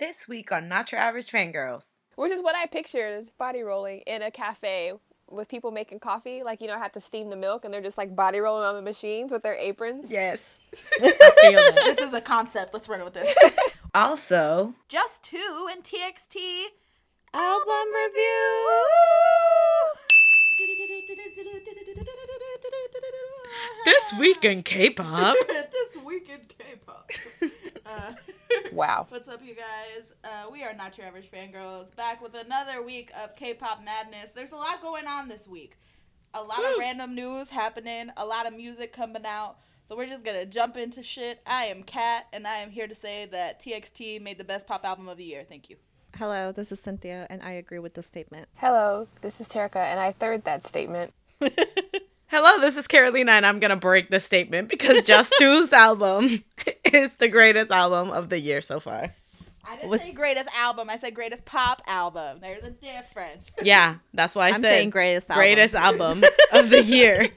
This week on Not Your Average Fangirls. Which is what I pictured body rolling in a cafe with people making coffee. Like, you know, I have to steam the milk and they're just like body rolling on the machines with their aprons. Yes. this is a concept. Let's run with this. Also, Jus2 and TXT album review. This week in K-pop. this week in K-pop. Uh, Wow. What's up, you guys? Uh, we are not your average fangirls. Back with another week of K-pop madness. There's a lot going on this week. A lot of random news happening. A lot of music coming out. So we're just gonna jump into shit. I am Kat, and I am here to say that TXT made the best pop album of the year. Thank you. Hello, this is Cynthia, and I agree with the statement. Hello, this is Terika, and I third that statement. Hello, this is Carolina, and I'm gonna break the statement because Just Two's album is the greatest album of the year so far. I didn't Was- say greatest album. I said greatest pop album. There's a difference. Yeah, that's why I I'm said saying greatest album. greatest album of the year.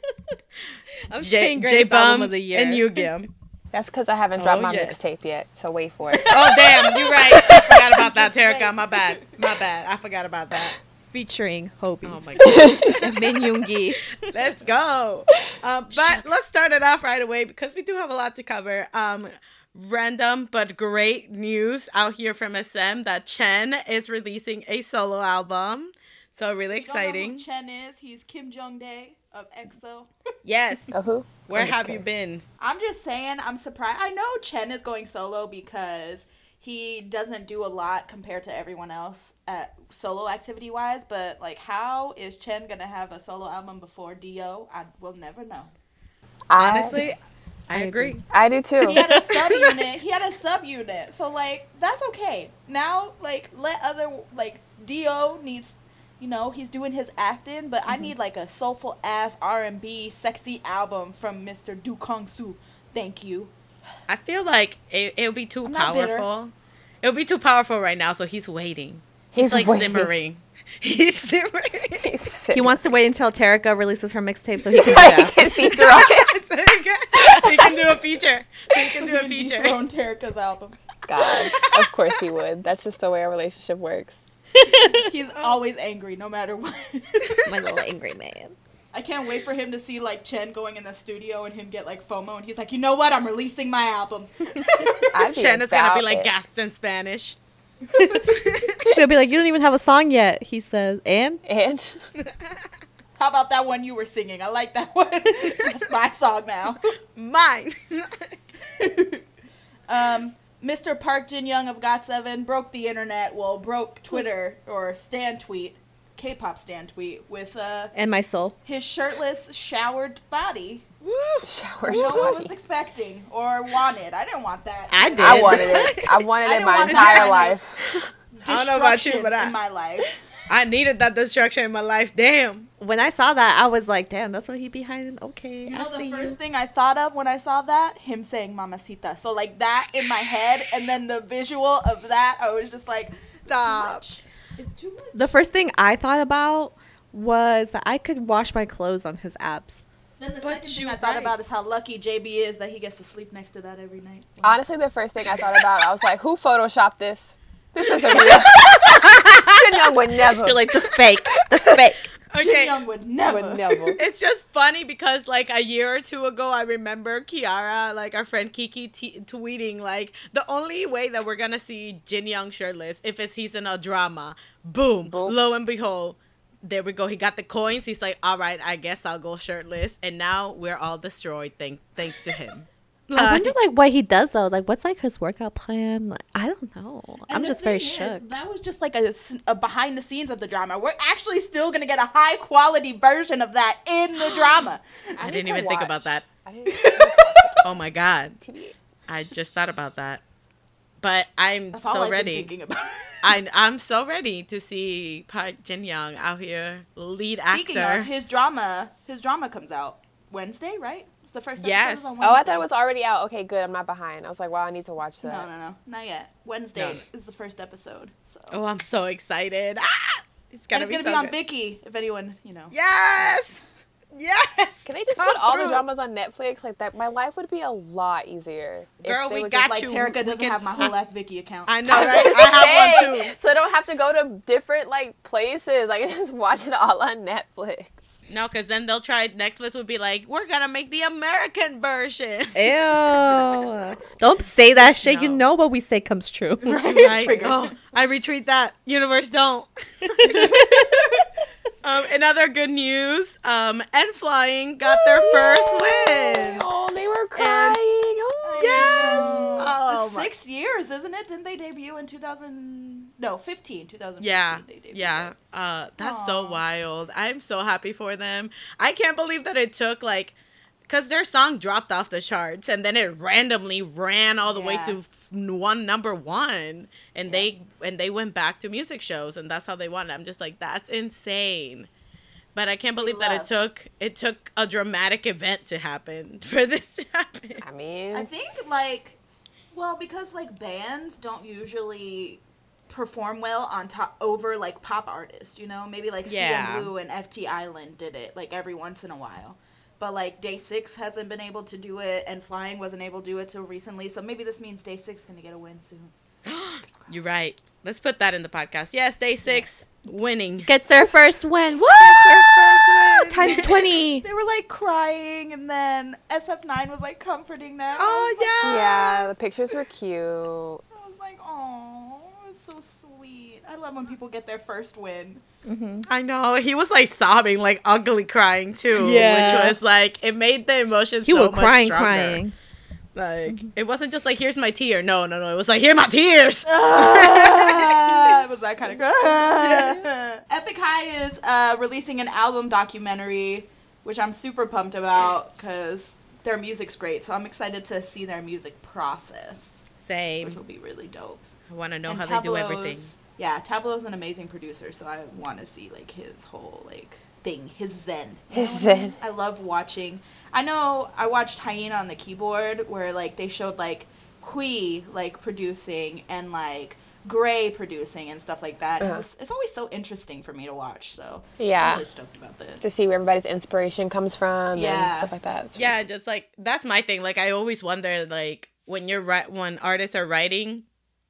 I'm J, saying J greatest Bum album of the year. and Yu-Gi-Oh. That's because I haven't dropped Oh, my yes. mixtape yet, so wait for it. Oh damn, you're right. I forgot about that, Just wait. Terica. My bad. My bad. I forgot about that. Featuring Hobie Oh my god. and Min Yoongi. Let's go. Um, but let's start it off right away because we do have a lot to cover. Um, random but great news out here from SM that Chen is releasing a solo album. So really You don't know who exciting. Chen is. He's Kim Jong Dae of EXO. Yes. Oh, who? Where I'm just have you been? I'm just saying, I'm surprised. I know Chen is going solo because he doesn't do a lot compared to everyone else at solo activity wise. But like, how is Chen gonna have a solo album before D.O.? I will never know. I- Honestly, I, agree. I do too. He had a subunit. He had a subunit. So like, that's okay. Now, like, let other like D.O. needs. You know, he's doing his acting, but I mm-hmm. need like a soulful ass R and B sexy album from Mr. Do Kyungsoo. Thank you. I feel like it, it'll be too I'm powerful. It'll be too powerful right now, so he's waiting. He's like waiting. simmering. He's simmering. He's sick. He wants to wait until Terika releases her mixtape so he can so do he can feature on it. so he can, he can do a feature. He can do a He feature. dethroned Terica's album. God, of course he would. That's just the way our relationship works. He's always angry, no matter what. My little angry man. I can't wait for him to see like Chen going in the studio and him get like FOMO, and he's like, you know what? I'm releasing my album. I'd Chen is gonna be like it. gasped in Spanish. He'll be like, "You don't even have a song yet." He says, "And And How about that one you were singing? I like that one. That's my song now. Mine. Um, Mr. Park Jin Young of GOT7 broke the internet. Well, broke Twitter or Stan tweet, K-pop Stan tweet with uh and my soul." his shirtless showered body. Woo. shower. No one was expecting or wanted. I didn't want that. I did. I wanted it. I wanted I it didn't my want entire kind life. I don't know about you, but I- in my life. I needed that destruction in my life. Damn. When I saw that, I was like, "Damn, that's what he behind." Okay, You know I the see first you. thing I thought of when I saw that? Him saying mamacita. So like that in my head and then the visual of that, I was just like, Stop. Stop. It's too much. The first thing I thought about was that I could wash my clothes on his abs. Then the But second thing I thought right. about is how lucky JB is that he gets to sleep next to that every night. Honestly, the first thing I thought about, I was like, who photoshopped this? This isn't real. Jin would never. You're like, "This fake. This fake." Jin Okay. Young would never. would never. It's just funny because like a year or two ago, I remember Kiara, like our friend Kiki, t- tweeting like the only way that we're gonna see Jin Young shirtless if it's he's in a drama. Boom. Boom. Lo and behold, there we go. He got the coins. He's like, all right, I guess I'll go shirtless. And now we're all destroyed. Thank thanks to him. I wonder like what he does though. Like, what's like his workout plan? Like, I don't know. I'm just very thing is, shook. that was just like a behind the scenes of the drama. We're actually still gonna get a high quality version of that in the drama. I need didn't to even think about that. Oh my god, I just thought about that. But I'm That's all so I've ready. been thinking about. I, I'm so ready to see Park Jin Young out here, lead Speaking actor. of his drama, his drama comes out Wednesday, right? It's the first episode. Yes. is on Oh, I thought it was already out. Okay, good. I'm not behind. I was like, wow, I need to watch No, that. no, no, no, not yet. Wednesday No. is the first episode. So oh, I'm so excited. Ah! It's gonna it's be gonna so be on good. Viki. If anyone, you know. Yes. Yes. Can I just come put all the dramas on Netflix like that? My life would be a lot easier. Girl, we got just, Like you. Terica doesn't can- have my whole ass Viki account. I know, right? I have one too. So I don't have to go to different like places. I can just watch it all on Netflix. No, because then they'll try. Netflix would be like, "We're gonna make the American version." Ew. Don't say that shit. You know what we say comes true. right? Trigger. Oh, I retweet that. Universe, don't. um, in other good news, um, N.Flying got their first win. Oh, they were crying. oh, Yes. Oh, Oh, my- six years, isn't it? Didn't they debut in 2000? No, 15. 2015. Yeah, they yeah. Uh, that's so wild. I'm so happy for them. I can't believe that it took like, cause their song dropped off the charts and then it randomly ran all the way to f- one number one, and they and they went back to music shows and that's how they won. I'm just like, that's insane. But I can't believe that it took it took a dramatic event to happen for this to happen. I mean, I think like, well, because like bands don't usually perform well on top over like pop artists, you know? Maybe like Yeah. CNBLUE and FT Island did it like every once in a while. But like Day Six hasn't been able to do it, and Flying wasn't able to do it till recently. So maybe this means Day Six is gonna get a win soon. You're right. Let's put that in the podcast. Yes, day six, winning. Gets their first win. Woo! Times 20. They were like crying, and then SF9 was like comforting them. Oh yeah. yeah, the pictures were cute. I was like, oh, it was so sweet. I love when people get their first win. I know. He was like sobbing, like ugly crying too. Yeah. Which was like it made the emotions he so were much crying, stronger. crying. Like it wasn't just like here's my tear. No, no, no. It was like here my tears. it was that kind of Epic High is uh, releasing an album documentary, which I'm super pumped about because their music's great. So I'm excited to see their music process, Same. which will be really dope. I want to know And how they do everything. Tablo's- Yeah, Tablo's an amazing producer, so I want to see like his whole like thing, his zen. His know what I mean? zen. I love watching. I know I watched Hyena on the keyboard where like they showed like Hui like producing and like Gray producing and stuff like that. Uh-huh. was, it's always so interesting for me to watch. So Yeah. I'm really stoked about this To see where everybody's inspiration comes from Yeah. and stuff like that. It's Yeah, just like that's my thing. Like I always wonder, like when you're right, when artists are writing,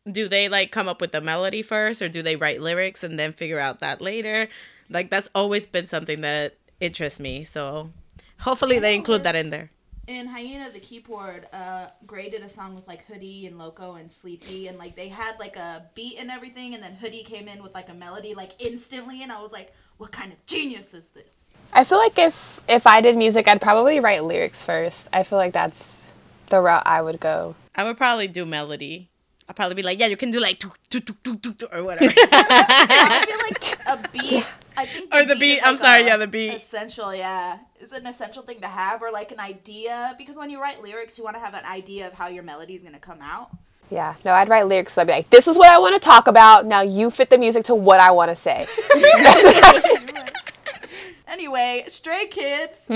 do they like come up with the melody first, or do they write lyrics and then figure out that later? Like that's always been something that interests me. So hopefully they know include that in there. In Hyena the keyboard, uh, Gray did a song with like Hoody and Loco and Sleepy, and like they had like a beat and everything, and then Hoody came in with like a melody like instantly, and I was like, what kind of genius is this? I feel like if if I did music, I'd probably write lyrics first. I feel like that's the route I would go. I would probably do melody. I'd probably be like, yeah, you can do like tuk, tuk, tuk, tuk, tuk, tuk, or whatever. I feel like a beat. I think Or the beat, is, I'm sorry, yeah, the beat. Essential, yeah, is an essential thing to have, or like an idea, because when you write lyrics, you want to have an idea of how your melody is gonna come out. Yeah, no, I'd write lyrics. So I'd be like, "This is what I want to talk about. Now you fit the music to what I want to say." Anyway, Stray Kids,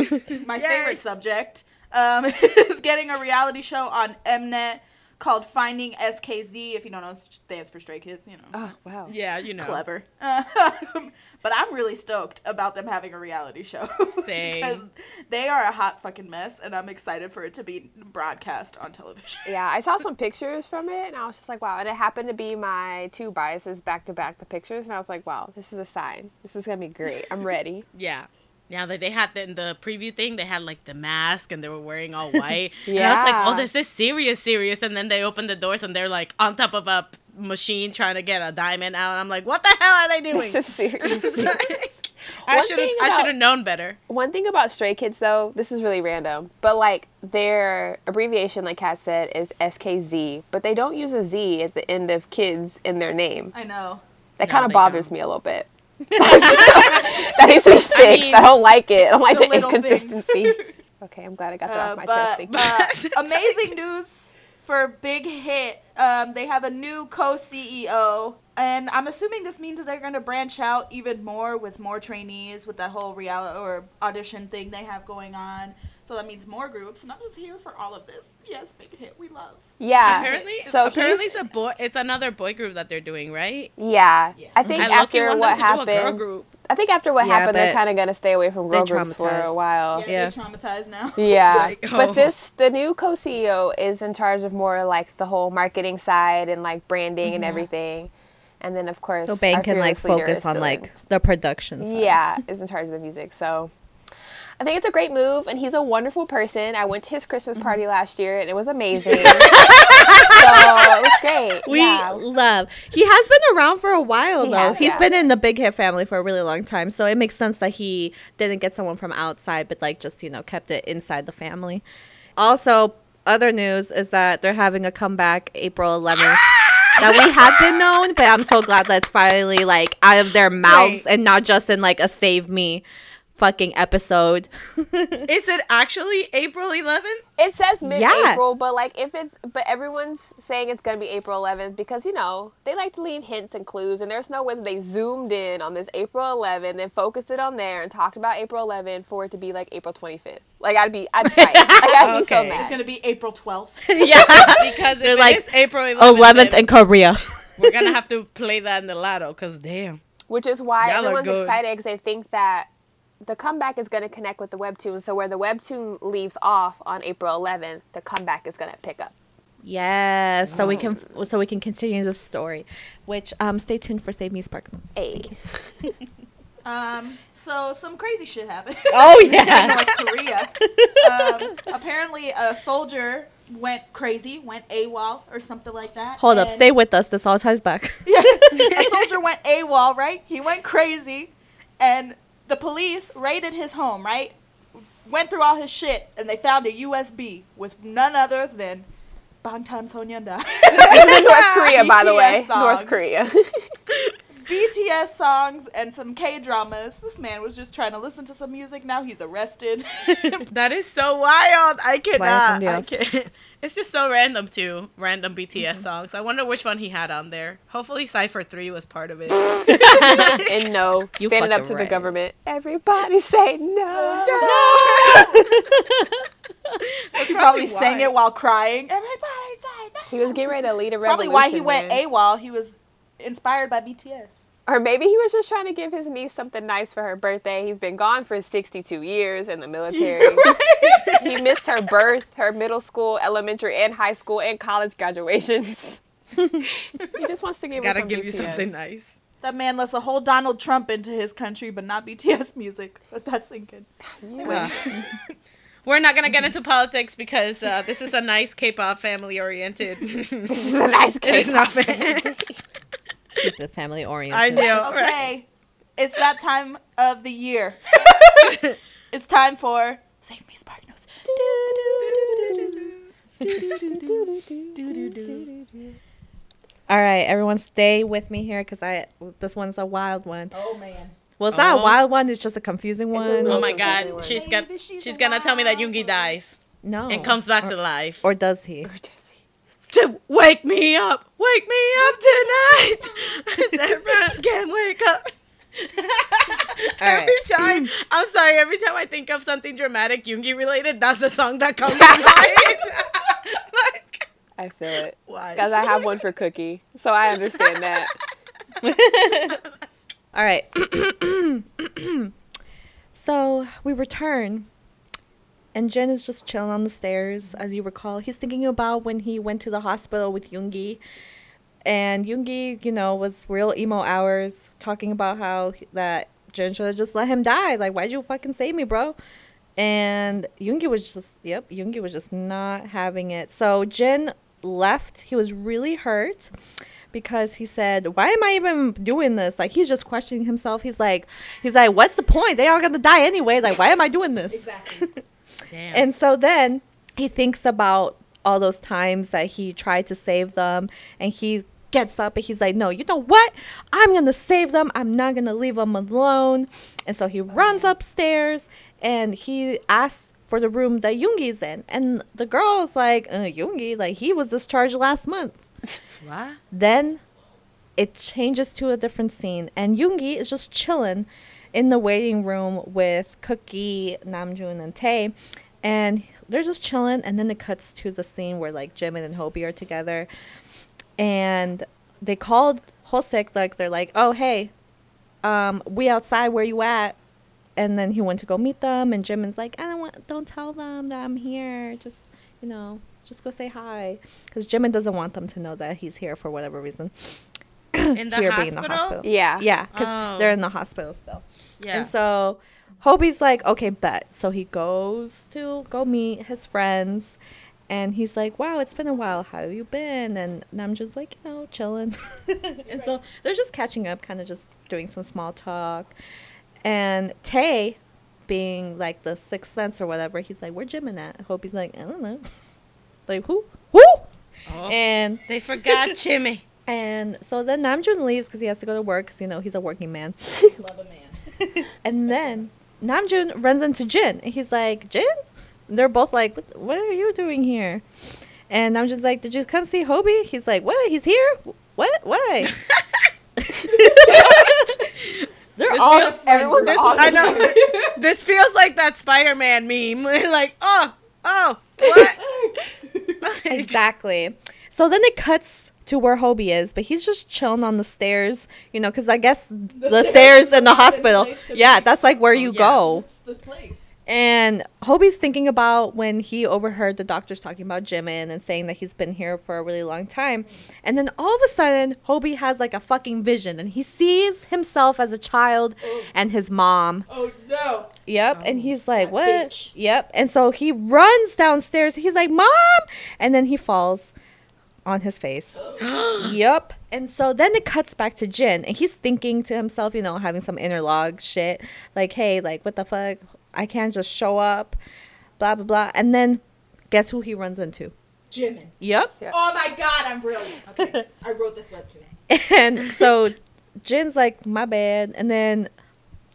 my favorite subject, um, is getting a reality show on Mnet called Finding SKZ. If you don't know, it stands for Stray Kids. You know, oh wow. yeah, you know. clever. Um, but I'm really stoked about them having a reality show Same. because they are a hot fucking mess, and I'm excited for it to be broadcast on television. Yeah, I saw some pictures from it, and I was just like, "Wow!" And it happened to be my two biases back to back, the pictures, and I was like, "Wow, this is a sign. This is gonna be great. I'm ready." Yeah. Yeah, they, they had the, in the preview thing, they had like the mask and they were wearing all white. And I was like, oh, this is serious, serious. And then they opened the doors and they're like on top of a machine trying to get a diamond out. And I'm like, what the hell are they doing? This is serious. I should have I should have known better. One thing about Stray Kids, though, this is really random, but like their abbreviation, like Kat said, is SKZ, but they don't use a Z at the end of kids in their name. I know. That No, kind of bothers don't. me a little bit. that needs to be fixed. I, mean, don't like it. I don't like the the, inconsistency. okay, I'm glad I got that Uh, off my chest. but Thank you. uh, amazing news for Big Hit. Um, they have a new co-CEO, and I'm assuming this means that they're going to branch out even more with more trainees with that whole reality or audition thing they have going on. So that means more groups. And I'm just here for all of this. Yes, big hit. We love. Yeah. Apparently, so apparently it's a boy. It's another boy group that they're doing, right? Yeah. Yeah. I think I after what them to do a girl happened. I think after what Yeah, happened, they're kind of gonna stay away from girl groups for a while. Yeah, Yeah. they're traumatized now. Yeah, Like, oh. but this the new co-CEO is in charge of more like the whole marketing side and like branding and mm-hmm. everything, and then of course So Bang can like focus on like the production side. yeah is in charge of the music. So I think it's a great move, and he's a wonderful person. I went to his Christmas party mm-hmm. last year, and it was amazing. so it was great. We yeah. love. He has been around for a while though. He though. has, He's yeah. been in the Big Hit family for a really long time, so it makes sense that he didn't get someone from outside, but like just you know kept it inside the family. Also, other news is that they're having a comeback April 11th. that we have been known, but I'm so glad that's finally like out of their mouths Wait. and not just in like a save me fucking episode. Is it actually April 11th? It says mid-April, Yes. but like if it's but everyone's saying it's gonna be April 11th because you know they like to leave hints and clues, and there's no way they zoomed in on this April 11th and focused it on there and talked about April 11th for it to be like April 25th. Like I'd be, I'd like I'd be so mad. It's gonna be April 12th. yeah, Because They're if like, it is April 11th, 11th in Korea. we're gonna have to play that in the lotto. Cause damn, Which is why Y'all everyone's excited because they think that the comeback is going to connect with the webtoon. So where the webtoon leaves off on April 11th, the comeback is going to pick up. Yes, so we can so we can continue the story. Which um, stay tuned for Save Me Sparkles. Hey. Um, so some crazy shit happened. Oh in yeah. North Korea. Um, apparently, a soldier went crazy, went AWOL or something like that. Hold up, stay with us. This all ties back. A soldier went AWOL, right? He went crazy, and the police raided his home, right? Went through all his shit, and they found a USB with none other than Bangtan Sonyeondan. This is North Korea, by the way. songs. North Korea. BTS songs and some K dramas. This man was just trying to listen to some music. Now he's arrested. that is so wild. I cannot. con I can't. It's just so random too. Random BTS Mm-hmm. songs. I wonder which one he had on there. Hopefully, Cypher Three was part of it. and no, You standing up fucking to the government. Everybody say no. no he probably sang it while crying. Everybody say no. He was getting ready to lead a revolution. Probably why he went man. AWOL. He was inspired by BTS. Or maybe he was just trying to give his niece something nice for her birthday. He's been gone for 62 years in the military. he missed her birth, her middle school, elementary, and high school, and college graduations. he just wants to give her Gotta some give you something nice. That man lets a whole Donald Trump into his country, but not BTS music. But that's sink in. Well, we're not gonna get into politics because uh, this is a nice K-pop family oriented. This is a nice it is case. not fair. She's the family oriented. I know. Okay, right? it's that time of the year. it's time for Save Me Spark Notes. All right, everyone, stay with me here because I this one's a wild one. Oh man. Well, it's not a Oh. wild one. It's just a confusing one. little- Oh my God, one. she's gonna she's she's gonna tell me that wild Yoongi one. dies no, and comes back to life. or does he? To wake me up, wake me up tonight. Everyone can wake up. every right. time, I'm sorry. Every time I think of something dramatic Yoongi related, that's the song that comes to mind. like, I feel it. why? Because I have one for Cookie, so I understand that. All right. so we return, and Jen is just chilling on the stairs. As you recall, he's thinking about when he went to the hospital with Yoongi. And Yoongi, you know, was real emo hours, talking about how that Jen should have just let him die. Like, why'd you fucking save me, bro? And Yoongi was just, yep, Yoongi was just not having it. So Jin left. He was really hurt because he said, "Why am I even doing this?" Like he's just questioning himself. He's like, he's like, "What's the point? They all gonna die anyway. Like, why am I doing this?" Exactly. Damn. And so then he thinks about all those times that he tried to save them and he gets up and he's like, No, you know what? I'm gonna save them. I'm not gonna leave them alone. And so he runs upstairs and he asks for the room that Yoongi's in. And the girl's like, uh, Yoongi, like he was discharged last month. what? Then it changes to a different scene, and Yoongi is just chilling in the waiting room with Cookie, Namjoon, and Tae. and they're just chilling. And then it cuts to the scene where like Jimin and Hobie are together, and they called Hoseok. Like they're like, "Oh hey, um, we outside. Where you at?" And then he went to go meet them, and Jimin's like, "I don't want. Don't tell them that I'm here. Just you know." Just go say hi, because Jimin doesn't want them to know that he's here for whatever reason. In the Fear hospital? being in the hospital. Yeah. Yeah, because Oh. they're in the hospital still. Yeah. And so Hobie's like, okay, bet. So he goes to go meet his friends. And he's like, wow, it's been a while. How have you been? And Namjoon's like, you know, chilling. and so they're just catching up, kind of just doing some small talk. And Tae, being like the sixth sense or whatever, he's like, where Jimin at? Hobie's like, I don't know. Like, who? Who? Oh, And they forgot Jimmy. and so then Namjoon leaves because he has to go to work because, you know, he's a working man. Love a man. And then Namjoon runs into Jin. And he's like, Jin? And they're both like, what, what are you doing here? And Namjoon's like, did you come see Hobie? He's like, what? He's here? What? Why? they're This all feels- Everyone's this- on I it. know. this feels like that Spider-Man meme. like, oh, oh, what? exactly. So then it cuts to where Hobie is, but he's just chilling on the stairs, you know, because I guess the, stairs in the hospital, yeah, be. that's like where oh, you yeah. go. The place. And Hobie's thinking about when he overheard the doctors talking about Jimin and saying that he's been here for a really long time. And then all of a sudden, Hobie has like a fucking vision and he sees himself as a child oh. and his mom. Oh no. Yep. and he's like, what? bitch. Yep. And so he runs downstairs. He's like, Mom! And then he falls on his face. yep. And so then it cuts back to Jin, and he's thinking to himself, you know, having some inner log shit, like, hey, like, what the fuck? I can't just show up, blah, blah, blah. And then guess who he runs into? Jimin. Yep. Yeah. Oh my god, I'm brilliant. Okay. I wrote this web today. And so Jin's like, my bad. And then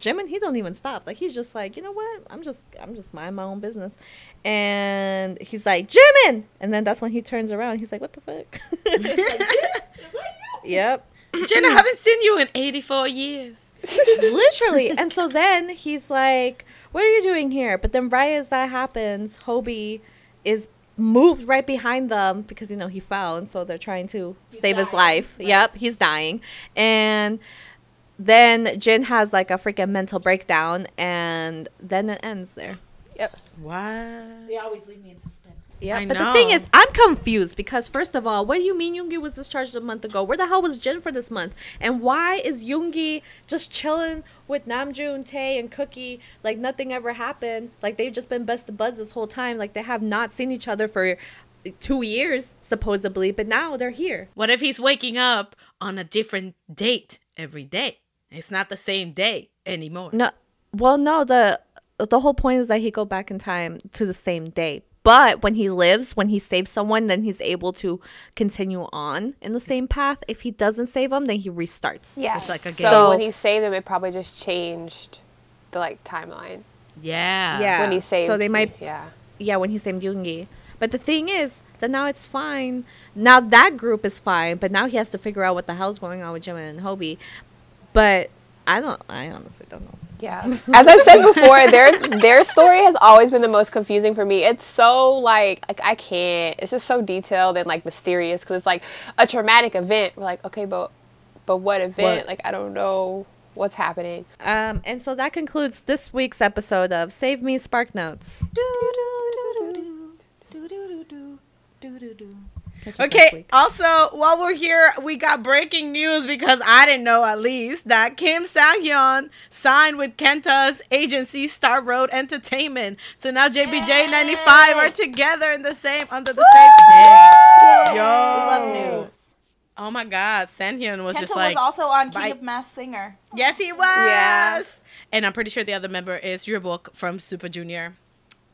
Jimin, he don't even stop. Like he's just like, you know what? I'm just I'm just mind my own business. And he's like, Jimin! And then that's when he turns around. He's like, what the fuck? yep. Jen, I haven't seen you in 84 years. Literally. And so then he's like, What are you doing here? But then right as that happens, Hobie is moved right behind them because you know he fell and so they're trying to He's save his life. right. Yep, he's dying. And then Jin has like a freaking mental breakdown and then it ends there. Yep. What? They always leave me in suspense. Yeah, I but the thing is, I'm confused because first of all, what do you mean Yoongi was discharged a month ago? Where the hell was Jin for this month? And why is Yoongi just chilling with Namjoon, Tae, and Cookie like nothing ever happened? Like they've just been best of buds this whole time. Like they have not seen each other for two years supposedly, but now they're here. What if he's waking up on a different date every day? It's not the same day anymore. No, well, no. The the whole point is that he go back in time to the same day. But when he lives, when he saves someone, then he's able to continue on in the same path. If he doesn't save them, then he restarts. Yeah. It's like a So, game. So- when he saved him, it probably just changed the like timeline. Yeah. Yeah. When he saved. So they might, Yeah. yeah, when he saved Yoongi. But the thing is that now it's fine. Now that group is fine, but now he has to figure out what the hell's going on with Jimin and Hobie. But I don't. I honestly don't know. Yeah. As I said before, their their story has always been the most confusing for me. It's so like like I can't. It's just so detailed and like mysterious because it's like a traumatic event. We're like, okay, but but what event? What? Like I don't know what's happening. Um, and so that concludes this week's episode of Save Me Spark Notes. Catch us next Okay, also, while we're here, we got breaking news because I didn't know at least that Kim Sang-gyun signed with Kenta's agency Star Road Entertainment. So now JBJ 95 are together in the same under the same day. Yo. Love news. Oh my god, Sang-gyun was Kenta just like was also on King bye. of Masked Singer. Yes, he was. Yes. And I'm pretty sure the other member is Ryeowook from Super Junior.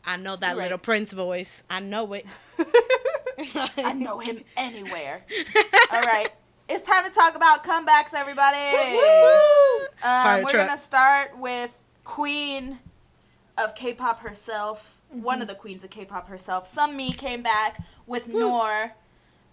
I know that Right. little Prince voice. I know it. I know him anywhere. All right. It's time to talk about comebacks, everybody. Um, we're gonna start with Queen of K-pop herself, one of the queens of K-pop herself. Sunmi came back with Noir.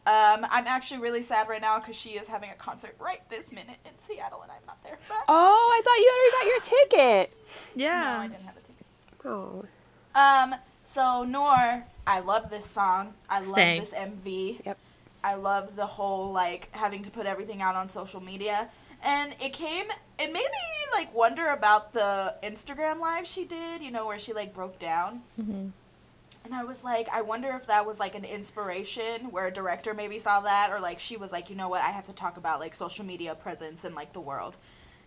Um, I'm actually really sad right now because she is having a concert right this minute in Seattle, and I'm not there. But Oh, I thought you already got your ticket. Yeah. No, I didn't have a ticket. Oh. Um, So Noir, I love this song. I love Same. this MV. Yep. I love the whole like having to put everything out on social media. And it came it made me like wonder about the Instagram live she did, you know, where she like broke down. Mm-hmm. And I was like, I wonder if that was like an inspiration where a director maybe saw that or like she was like, you know what, I have to talk about like social media presence and like the world.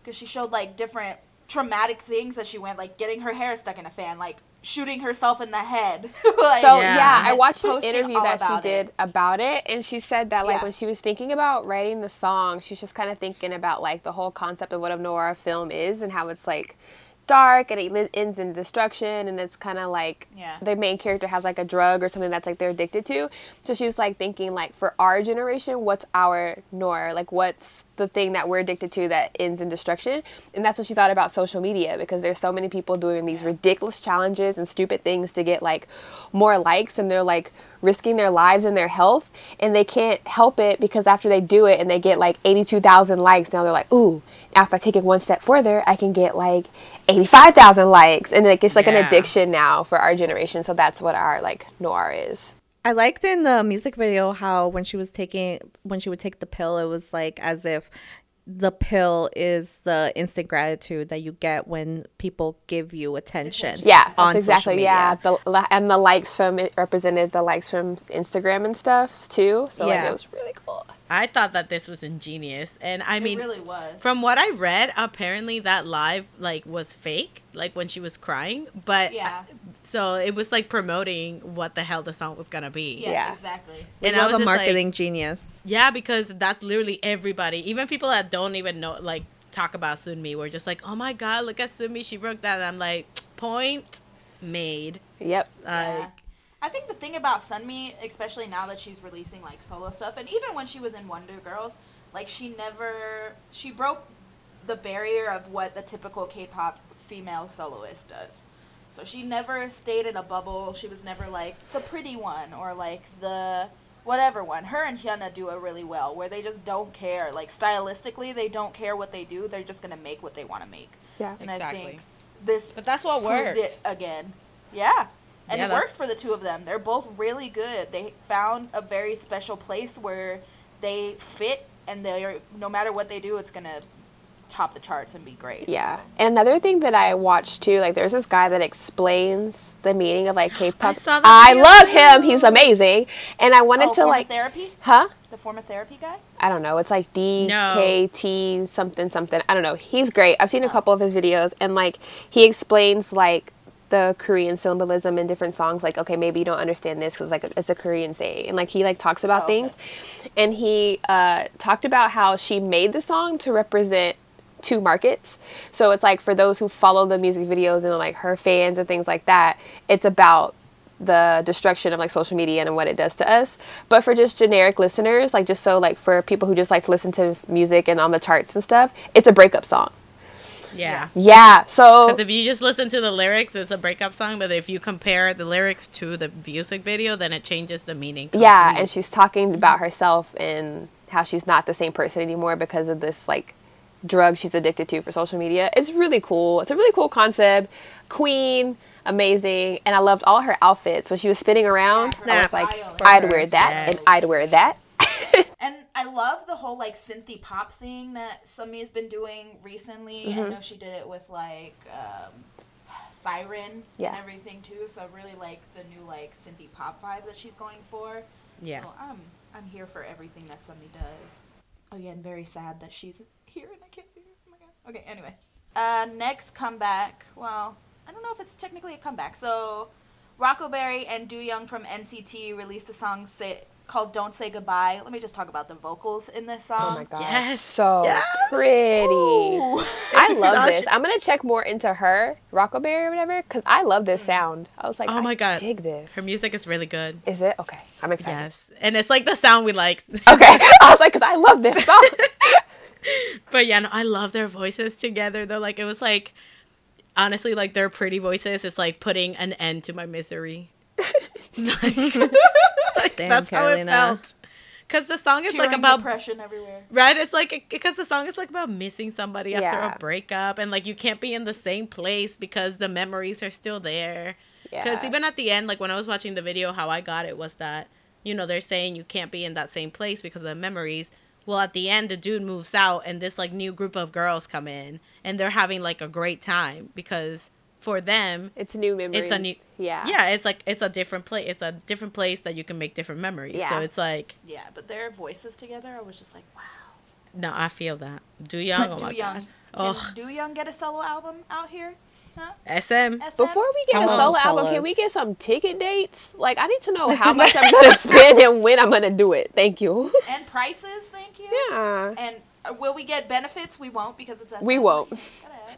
Cuz she showed like different traumatic things that she went like getting her hair stuck in a fan, like shooting herself in the head. like, So Yeah. yeah, I watched an interview that she did it. about it, and she said that like Yeah. when she was thinking about writing the song, she's just kind of thinking about like the whole concept of what a noir film is and how it's like dark and it li- ends in destruction and it's kind of like Yeah. the main character has like a drug or something that's like they're addicted to so she was like thinking like for our generation what's our noir like what's the thing that we're addicted to that ends in destruction. And that's what she thought about social media because there's so many people doing these ridiculous challenges and stupid things to get like more likes and they're like risking their lives and their health and they can't help it because after they do it and they get like 82,000 likes now they're like ooh now if I take it one step further I can get like 85,000 likes. And like it's like an addiction now for our generation so that's what our like noir is I liked in the music video how when she was taking when she would take the pill, it was like as if the pill is the instant gratitude that you get when people give you attention. Yeah, on social exactly. Yeah, the, and the likes from it represented the likes from Instagram and stuff too. So like Yeah. it was really cool. I thought that this was ingenious, and I it mean, really was. from what I read, apparently that live like was fake, like when she was crying. But yeah. So it was like promoting what the hell the song was gonna be. yeah, Yeah. exactly. We And I love was a just like- marketing genius. Yeah, because that's literally everybody. Even people that don't even know, like, talk about Sunmi were just like, oh my god, look at Sunmi, she broke that. And I'm like, point made. Yep. Yeah. I think the thing about Sunmi, especially now that she's releasing like solo stuff, and even when she was in Wonder Girls, like she never she broke the barrier of what the typical K-pop female soloist does. So she never stayed in a bubble. She was never like the pretty one or like the whatever one. Her and Hyuna do it really well, where they just don't care. Like stylistically, they don't care what they do. They're just gonna make what they want to make. Yeah. And I Exactly. think this but that's what proved works. it again. Yeah. And Yeah, it that's- works for the two of them. They're both really good. They found a very special place where they fit and they're no matter what they do, it's gonna top the charts and be great. Yeah. So- And another thing that I watched too, like there's this guy that explains the meaning of like K-pop. that I love him. He's amazing. And I wanted Oh, to like therapy? Huh? The former therapy guy? I don't know. It's like DKT No. Something something. I don't know. He's great. I've seen a couple of his videos and like he explains like the Korean symbolism in different songs. Like okay, maybe you don't understand this because like it's a Korean saying, and like he like talks about Oh, okay. things. And he uh, talked about how she made the song to represent two markets. So it's like for those who follow the music videos and like her fans and things like that, it's about the destruction of like social media and what it does to us. But for just generic listeners, like just so like for people who just like to listen to music and on the charts and stuff, it's a breakup song. Yeah. Yeah. So Because if you just listen to the lyrics, it's a breakup song. But if you compare the lyrics to the music video, then it changes the meaning. yeah, and she's talking about herself and how she's not the same person anymore because of this like drug she's addicted to for social media. It's really cool. It's a really cool concept. Queen, amazing, and I loved all her outfits when she was spinning around. Yeah, I was like, style I'd wear that, Yes. and I'd wear that. And I love the whole like synthy pop thing that Sunmi has been doing recently. Mm-hmm. I know she did it with like um, Siren Yeah. and everything too. So I really like the new like synthy pop vibe that she's going for. Yeah. So I'm I'm here for everything that Sunmi does. Again, very sad that she's here and I can't see her. Oh my god. Okay. Anyway, uh, next comeback. Well, I don't know if it's technically a comeback. So, Rocoberry and Do Young from NCT released a song say, called "Don't Say Goodbye." Let me just talk about the vocals in this song. Oh my god, Yes. so Yes. pretty. Ooh. I love this. I'm gonna check more into her, Rocoberry or whatever, because I love this sound. I was like, Oh my I god. dig this. Her music is really good. Is it okay? I'm excited. Yes. And it's like the sound we like. Okay, I was like, because I love this song. But yeah, no, I love their voices together though. Like it was like honestly like their pretty voices is like putting an end to my misery. like, like, Damn, that's how it felt. Cause the song is like about depression everywhere. right. It's like because the song is like about missing somebody after a breakup, and like you can't be in the same place because the memories are still there. Because Yeah. even at the end, like when I was watching the video, how I got it was that, you know, they're saying you can't be in that same place because of the memories. Well, at the end, the dude moves out, and this like new group of girls come in, and they're having like a great time because for them, It's new memory. it's a new Yeah. yeah, it's like it's a different place. It's a different place that you can make different memories. Yeah. So it's like, Yeah, but their voices together, I was just like, wow. no, I feel that. Do young, oh Do my Young. god, Can oh Do Young get a solo album out here? Huh? SM. SM? Before we get I a want solo album, can we get some ticket dates? Like, I need to know how much I'm gonna spend and when I'm gonna do it. Thank you. and prices, thank you. Yeah. And uh, will we get benefits? We won't because it's SM. We won't.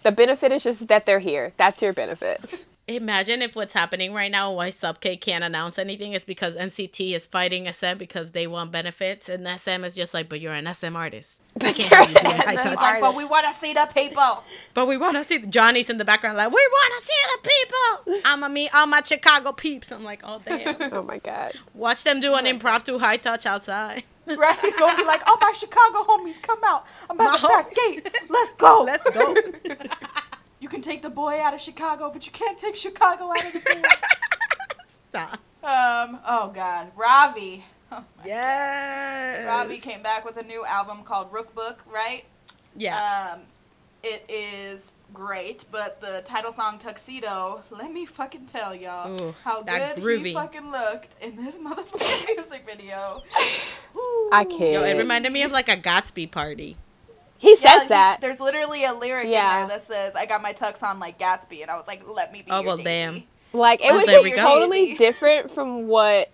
The benefit is just that they're here. That's your benefit. Imagine if what's happening right now, why Subk can't announce anything, is because NCT is fighting SM because they want benefits, and SM is just like, but you're an SM artist. But can't you're have you doing an high He's touch. like, but we want to see the people. But we want to see the Johnny's in the background, like, we want to see the people. I'm gonna meet all my Chicago peeps. I'm like, oh damn. Oh my god. Watch them do an impromptu high touch outside. Right? You're going to be like, oh, my Chicago homies, come out. I'm My at the back gate. Let's go. Let's go. You can take the boy out of Chicago, but you can't take Chicago out of the boy. Stop. um, oh, God. Ravi. Oh, Yes. Ravi came back with a new album called Rook Book, right? Yeah. Um, it is great, but the title song Tuxedo, let me fucking tell y'all Ooh, how good groovy. he fucking looked in this motherfucking music video. I can't. Yo, it reminded me of like a Gatsby party. He Yeah, says he- that. there's literally a lyric Yeah. in there that says, "I got my tux on like Gatsby," and I was like, "Let me be." Oh, your well, Daisy." damn. Like it Oh, was just go. totally different from what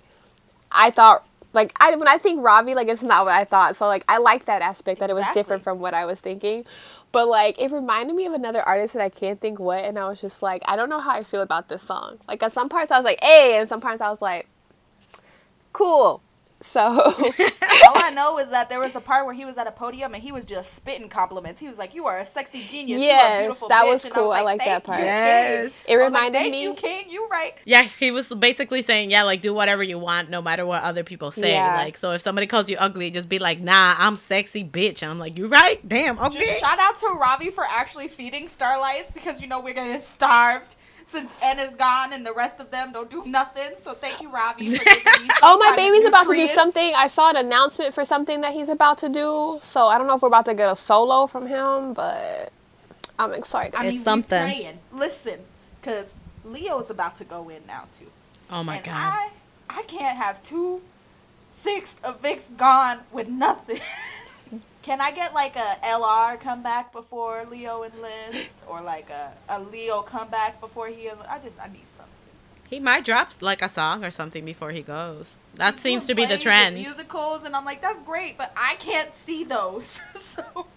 I thought. Like I when I think Robbie, like it's not what I thought. So like I like that aspect that it was different from what I was thinking. But like it reminded me of another artist that I can't think what, and I was just like, I don't know how I feel about this song. Like at some parts I was like, hey, and some parts I was like, cool. So All I know is that there was a part where he was at a podium and he was just spitting compliments. He was like, "You are a sexy genius. you are a Yes, beautiful that bitch." was And cool. I was like that part. you, Yes. King." It I was like, reminded Thank me- you, King. You right. Yeah, he was basically saying, yeah, like do whatever you want, no matter what other people say. Yeah. Like, so if somebody calls you ugly, just be like, nah, I'm sexy, bitch. And I'm like, you right? Damn, okay. Just shout out to Ravi for actually feeding Starlights because you know we're getting starved since N is gone and the rest of them don't do nothing. So thank you, Ravi, for giving me Oh, my baby's about to do something. I saw an announcement for something that he's about to do. So I don't know if we're about to get a solo from him, but I'm excited. I It's mean, we something. praying. Listen, because Leo's about to go in now too. oh my and god. I, I can't have two sixths of VIXX gone with nothing. Can I get like a LR come back before Leo enlists, or like a, a Leo come back before he? enli- I just I need something. He might drop like a song or something before he goes. That seems to be the trend. Musicals, and I'm like, that's great, but I can't see those. so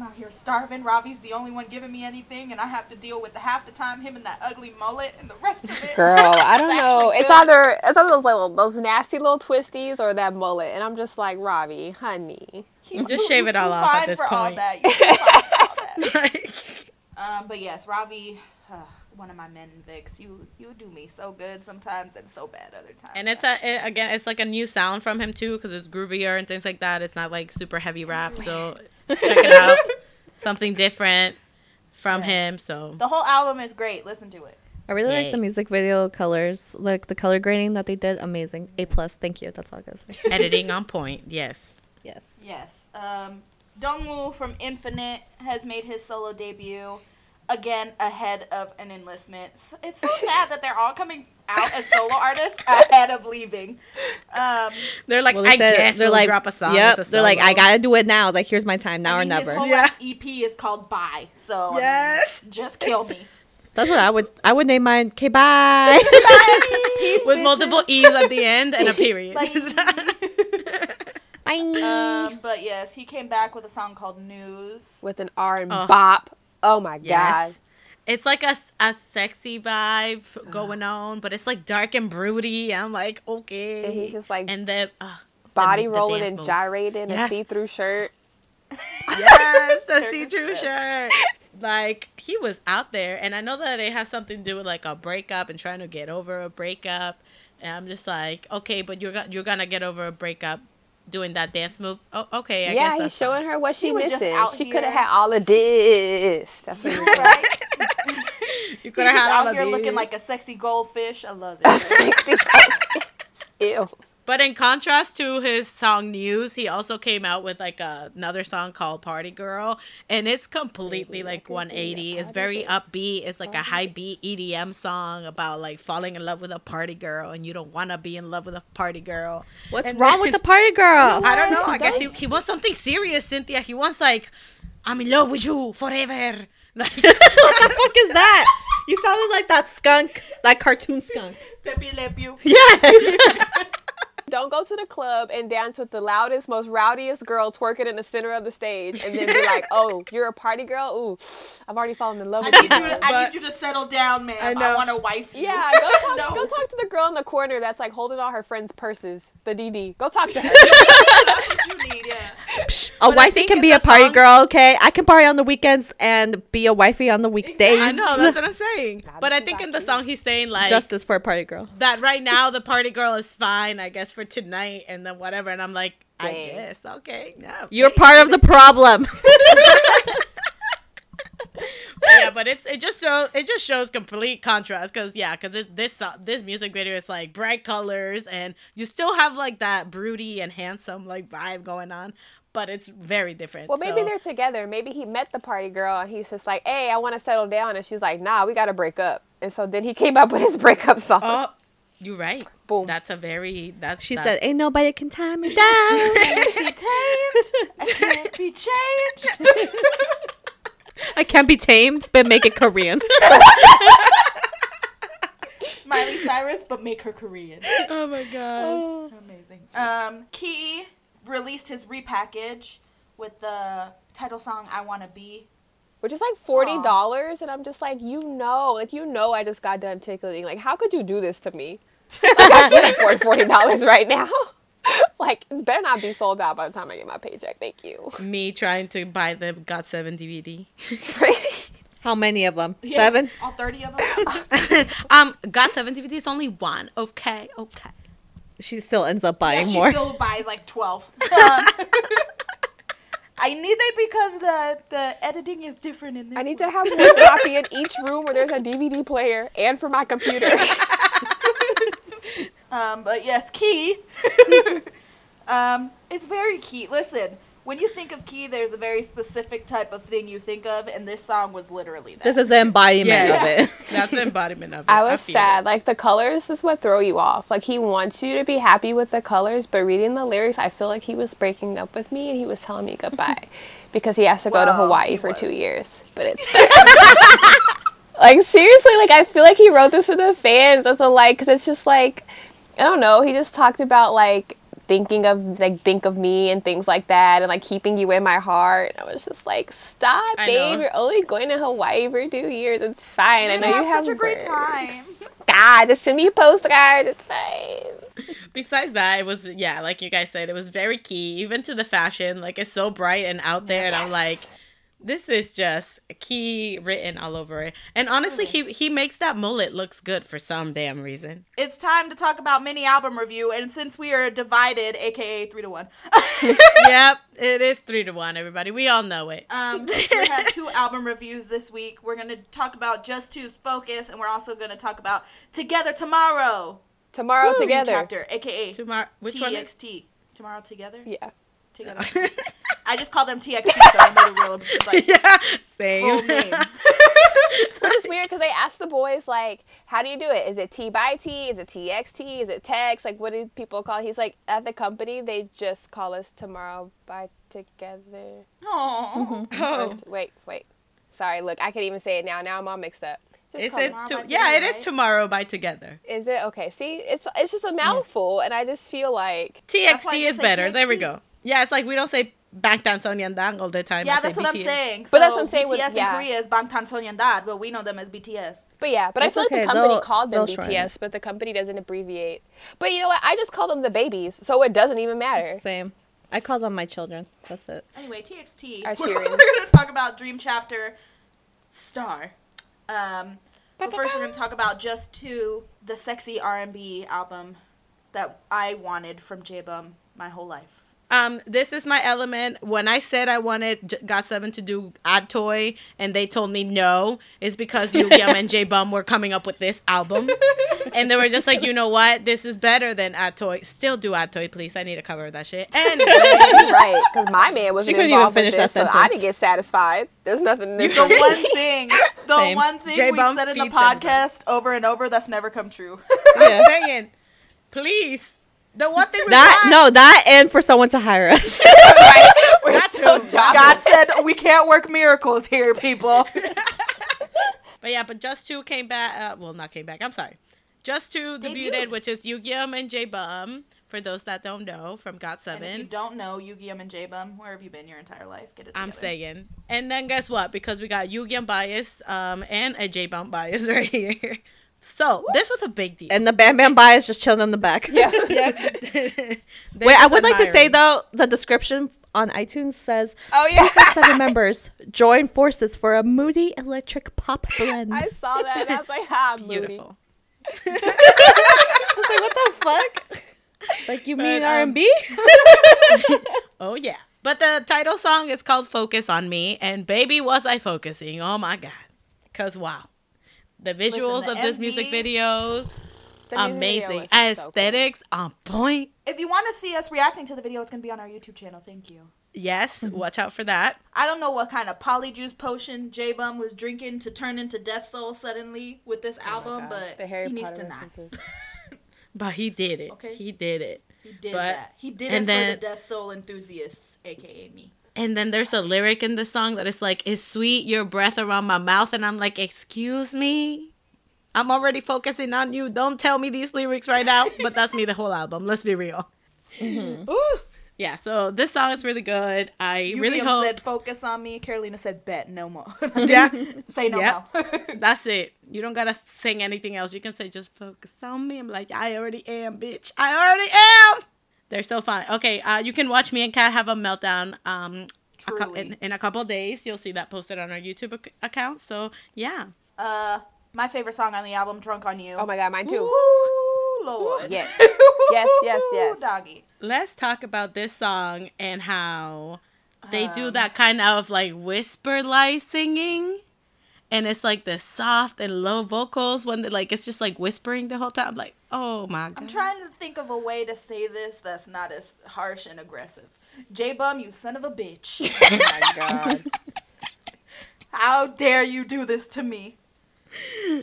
I'm out here starving. Robbie's the only one giving me anything, and I have to deal with the half the time him and that ugly mullet, and the rest of it. Girl, I don't know. It's good. either it's either those little those nasty little twisties or that mullet, and I'm just like Robbie, honey. He's Just too- shave it all off at this for point. that. You're too fine for all that. Like, Um, but yes, Robbie, uh, one of my men, VIXX. You you do me so good sometimes and so bad other times. and it's a it, again, it's like a new sound from him too, because it's groovier and things like that. It's not like super heavy rap, so check it out. Something different from Yes. him. So the whole album is great. Listen to it. I really like the music video colors, like the color grading that they did. Amazing. A plus. Thank you. That's all I gotta editing on point. Yes. yes. Yes. Um, Dongwoo from Infinite has made his solo debut. Again, ahead of an enlistment. It's so sad that they're all coming out as solo artists ahead of leaving. Um, They're like, Well, I they said- guess they're we'll like, drop a song. Yep. as a They're like, I gotta do it now. Like, here's my time. Now I or never. His whole Yeah. last EP is called Bye. So I mean, Yes. just kill me. That's what I would. I would name mine. Okay, bye. Peace, with multiple e's at the end and a period. Bye. bye. um, but yes, he came back with a song called News. With an R and Oh. bop. Oh my Yes. god. It's like a, a sexy vibe going on, but it's like dark and broody. I'm like, okay. And he's just like and the uh, body the rolling dance and gyrating, Yes. a see-through shirt. Yes, the see-through shirt. Like he was out there, and I know that it has something to do with like a breakup and trying to get over a breakup. And I'm just like, okay, but you're you're gonna get over a breakup doing that dance move. Oh, okay. I yeah, guess he's that's showing fine. her what she He was just missing. She could have had all of this. That's what he was saying. right? You He's could have just had out all here of looking like a sexy goldfish. I love it. Sexy goldfish. Ew. But in contrast to his song News, he also came out with like a, another song called Party Girl, and it's completely like 180. It's very upbeat. It's like a high beat EDM song about like falling in love with a party girl, and you don't want to be in love with a party girl. What's And wrong then- with the party girl? I don't know. I guess he, he wants something serious, Cynthia. He wants like, I'm in love with you forever. Like, what the fuck is that? You sounded like that skunk, that cartoon skunk. Pepe Le Pew. Yes. Don't go to the club and dance with the loudest, most rowdiest girl twerking in the center of the stage and then be like, oh, you're a party girl? Ooh, I've already fallen in love I with need you. you to, I need you to settle down, man. I I, want a wife you. Yeah, go talk, No. go talk to the girl in the corner that's like holding all her friends' purses, the DD. Go talk to her. That's what you need, yeah. A But wifey can be a party song- girl, okay? I can party on the weekends and be a wifey on the weekdays. I know that's what I'm saying. Not But I think in the song he's saying like Justice for a party girl. that right now the party girl is fine, I guess for tonight and then whatever. And I'm like, I guess okay, no. You're part of the problem. yeah, but it's it just shows it just shows complete contrast because yeah, because this this music video is like bright colors and you still have like that broody and handsome like vibe going on, but it's very different. Well, maybe so- they're together. Maybe he met the party girl and he's just like, hey, I want to settle down. And she's like, nah, we got to break up. And so then he came up with his breakup song. Oh, you're right. Boom. That's a very that's She that- said, "Ain't nobody can tie me down." Be tamed. I can't be changed. I can't be tamed, but make it Korean. Miley Cyrus, but make her Korean. "Oh my god." Amazing. Um, Key released his repackage with the title song "I Wanna Be." Which is like forty dollars, and I'm just like, you know, like you know, I just got done tickling. Like, how could you do this to me? Like, I can't afford forty dollars right now. like, it better not be sold out by the time I get my paycheck. Thank you. Me trying to buy the Got Seven DVD. How many of them? Yeah, Seven. All thirty of them. um, Got Seven DVD is only one. Okay, okay. She still ends up Yeah, buying she more. She still buys like twelve. Um, I need it because the the editing is different in this. I need one. to have one copy in each room where there's a DVD player, and for my computer. Um, but yes, Key. um, it's very key. Listen, when you think of Key, there's a very specific type of thing you think of, and this song was literally that. This is the embodiment Yeah. of it. That's the embodiment of it. I was feel sad. it. Like the colors is what throw you off. Like he wants you to be happy with the colors, but reading the lyrics, I feel like he was breaking up with me and he was telling me goodbye because he has to go to Hawaii for was. two years. But it's fine. Like seriously, like I feel like he wrote this for the fans as a like, because it's just like I don't know. He just talked about like thinking of like think of me and things like that and like keeping you in my heart. And I was just like, stop, babe. You're only going to Hawaii for two years. It's fine. I know you have have such a great time. God, just send me a postcard. It's fine. Besides that, it was yeah, like you guys said, it was very key, even to the fashion. Like it's so bright and out there, and I'm like, this is just key written all over it. And honestly, he he makes that mullet looks good for some damn reason. It's time to talk about mini album review, and since we are divided, aka three to one, yep, it is three to one. Everybody, we all know it. um, we have two album reviews this week. We're gonna talk about Jus2's Focus, and we're also gonna talk about Together Tomorrow. Tomorrow Dream together. chapter, aka Tomorrow, which one? is- TXT. Tomorrow together. Yeah. Together. I just call them TXT, so I made it real like yeah, full same. name. Which is weird because they asked the boys like, "How do you do it? Is it T by T? Is it TXT? Is it text? Like, what do people call?" it? He's like, "At the company, they just call us tomorrow by together." Aww. Mm-hmm. Oh. Or Oh, t- wait, wait. Sorry, look, I can't even say it now. Now I'm all mixed up. Just is it? it- Tomorrow To, by yeah, it Together, is right? tomorrow by together. Is it okay? See, it's it's just a mouthful, and I just feel like That's TXT is say better. There we go. Yeah, it's like we don't say Bangtan Sonyeondan all the time. Yeah, that's what I'm BTS. saying. But that's what I'm saying BTS with- in. Korea is Bangtan Sonyeondan, but we know them as BTS. But yeah, but It's I feel okay, like the company they'll- called them they'll try BTS, but the company doesn't abbreviate. But you know what? I just call them the babies, so it doesn't even matter. Same. I call them my children. That's it. Anyway, TXT. Our We're going to talk about Dream Chapter Star. Um, but first, we're going to talk about Jus2, the sexy R&B album that I wanted from J Bum my whole life. Um, this is my element. When I said I wanted J- Got Seven to do Odd Toy, and they told me no, is because Yum and J Bum were coming up with this album, and they were just like, you know what, this is better than Odd Toy. Still do Odd Toy, please. I need to cover of that shit. And right, because my man wasn't couldn't even involved with this, that so I didn't get satisfied. There's nothing. There's The one thing, the Same. one thing J-Bum we've said in the feeds everybody. podcast over and over that's never come true. I'm saying, please, the one thing we That want- no, that and for someone to hire us. right. We're That still jobless. God said we can't work miracles here, people. But yeah, but Jus2 came back. Uh, well, not came back. I'm sorry. Jus2 Debuted. debuted, which is Yum and J Bum. For those that don't know, from Got And if you don't know Yugyeom and J-Bum, where have you been your entire life? Get it together. I'm saying. And then guess what? Because we got Yum bias um, and a J Bum bias right here. So this was a big deal. and the Bam Bam Bye is just chilling in the back. Yeah. Wait, Wait, I would like to say though, the description on iTunes says Oh yeah. seven members join forces for a moody electric pop blend. I saw that. And I was like, ah, moody. Beautiful. like, what the fuck? Like you mean R um, and B? Oh yeah. But the title song is called Focus on Me and baby was I focusing. Oh my god. Cuz wow. The visuals the of this music video The music video amazing. was so cool. Aesthetics on point. If you want to see us reacting to the video, it's gonna be on our YouTube channel. Thank you. Yes, watch out for that. I don't know what kind of polyjuice potion J Bum was drinking to turn into Defsoul suddenly with this oh album, but The Harry he needs Potter to not. But he did it. Okay. He did it. He did But- that. He did and it then- for the Defsoul enthusiasts, aka me. And then there's a lyric in the song that is like, "Is sweet your breath around my mouth," and I'm like, "Excuse me." I'm already focusing on you. Don't tell me these lyrics right now. But that's me the whole album. Let's be real. Mm-hmm. Ooh. Yeah, so this song is really good. I You really hope said focus on me. Carolina said bet no more. Yeah. Say no Yep. more. that's it. You don't gotta sing anything else. You can say just focus on me. I'm like, I already am, bitch. I already am. They're so fun. Okay, uh, you can watch me and Kat have a meltdown. Um, a cou- in, in a couple days, you'll see that posted on our YouTube ac- account. So yeah, uh, my favorite song on the album, "Drunk on You." Oh my god, mine too. Ooh, Lord. Yes. Yes, yes, yes. Doggy. let's talk about this song and how they Um. do that kind of like whisper like singing. And it's like the soft and low vocals when they like it's just like whispering the whole time. I'm like, oh my god. I'm trying to think of a way to say this that's not as harsh and aggressive. J Bum, you son of a bitch. Oh my god. How dare you do this to me?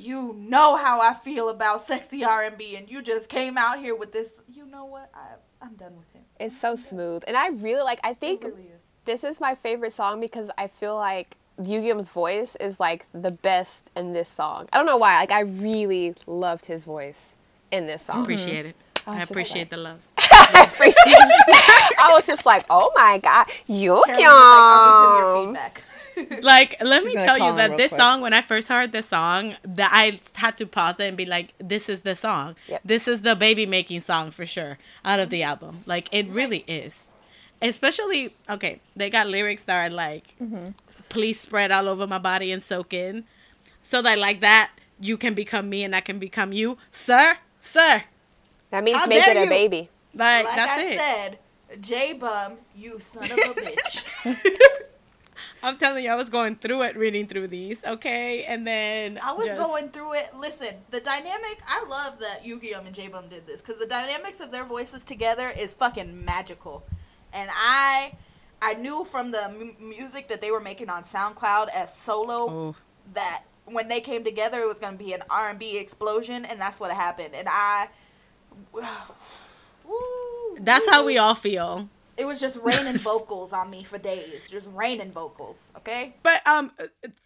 You know how I feel about sexy R&B, and you just came out here with this. You know what? I I'm done with him. It's so smooth. And I really like I think It really is. this is my favorite song because I feel like Yugyeom's voice is like the best in this song. I don't know why. Like I really loved his voice in this song. Mm-hmm. appreciate it. I I appreciate like- the love. I appreciate I was just like, oh my god, Carolyn was like, I'll give him Yugyeom. your feedback. Like, let me She's gonna tell you that this quick. song, when I first heard this song, that I had to pause it and be like, "This is the song. Yep. This is the baby making song for sure out of the mm-hmm. album. Like, it really is. Especially, okay, they got lyrics that are like, Mm-hmm. "Please spread all over my body and soak in," so that like that you can become me and I can become you, sir, sir. That means How make dare it a baby. Like, Like that's I it. said, J Bum, you son of a bitch. I'm telling you, I was going through it, reading through these, okay, and then I was just- going through it. Listen, the dynamic. I love that Yugyeom and J Bum did this because the dynamics of their voices together is fucking magical, and I, I knew from the mu- music that they were making on SoundCloud as solo Oh. that when they came together it was gonna be an R and B explosion, and that's what happened. And I, Woo, That's how we all feel. It was just raining vocals on me for days, just raining vocals. Okay. But um,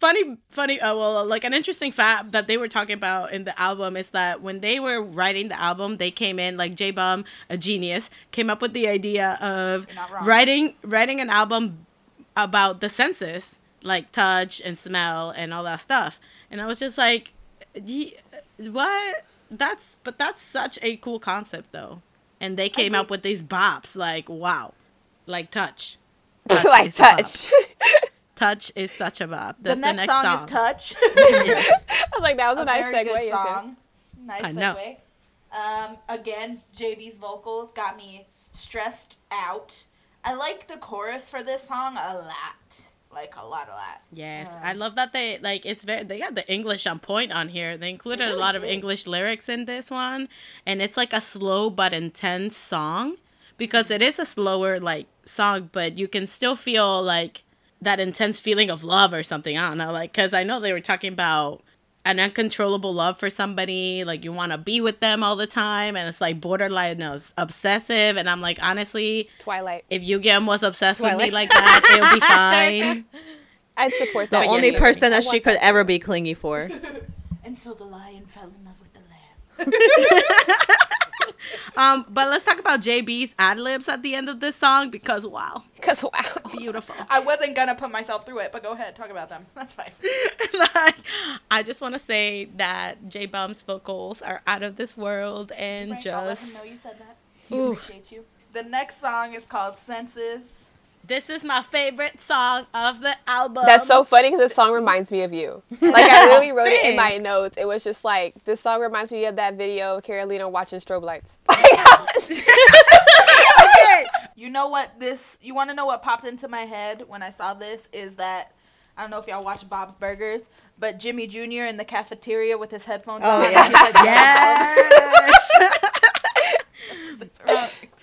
funny, funny. Uh, well, like an interesting fact that they were talking about in the album is that when they were writing the album, they came in like J Bum, a genius, came up with the idea of You're not wrong. writing writing an album about the senses, like touch and smell and all that stuff. And I was just like, what? That's but that's such a cool concept though. And they came up with these bops like wow, like touch. like is a bop. touch. Touch is such a bop. The That's next, song, is Touch. Yes. I was like, that was a, a nice very segue. good yes, yes. song. Nice I know. segue. Um, again, JB's vocals got me stressed out. I like the chorus for this song a lot. Like a lot, a lot. Yes, I love that they like it's very they got the English on point on here. They included a lot of English lyrics in this one, and it's like a slow but intense song because it is a slower like song, but you can still feel like that intense feeling of love or something. I don't know, like because I know they were talking about an uncontrollable love for somebody, like you want to be with them all the time, and it's like borderline knows, obsessive. And I'm like, honestly, Twilight. if Yugyeom was obsessed with me like that, it would be fine. I'd support that. The that. only yeah. person I that she could that. ever be clingy for. And so the lion fell in love with the lamb. Um, but let's talk about JB's ad libs at the end of this song because wow, Cause wow. beautiful. I wasn't gonna put myself through it, but go ahead, talk about them. That's fine. like, I just want to say that J Bum's vocals are out of this world and Right, I'll let him know you said that. He Ooh. appreciates you. The next song is called Senses. This is my favorite song of the album. That's so funny because this song reminds me of you. Like I literally wrote it in my notes. It was just like this song reminds me of that video of Carolina watching strobe lights. Okay. you know what this? You want to know what popped into my head when I saw this is that I don't know if y'all watch Bob's Burgers, but Jimmy Jr. in the cafeteria with his headphones Oh, on. yeah. He's like, yes.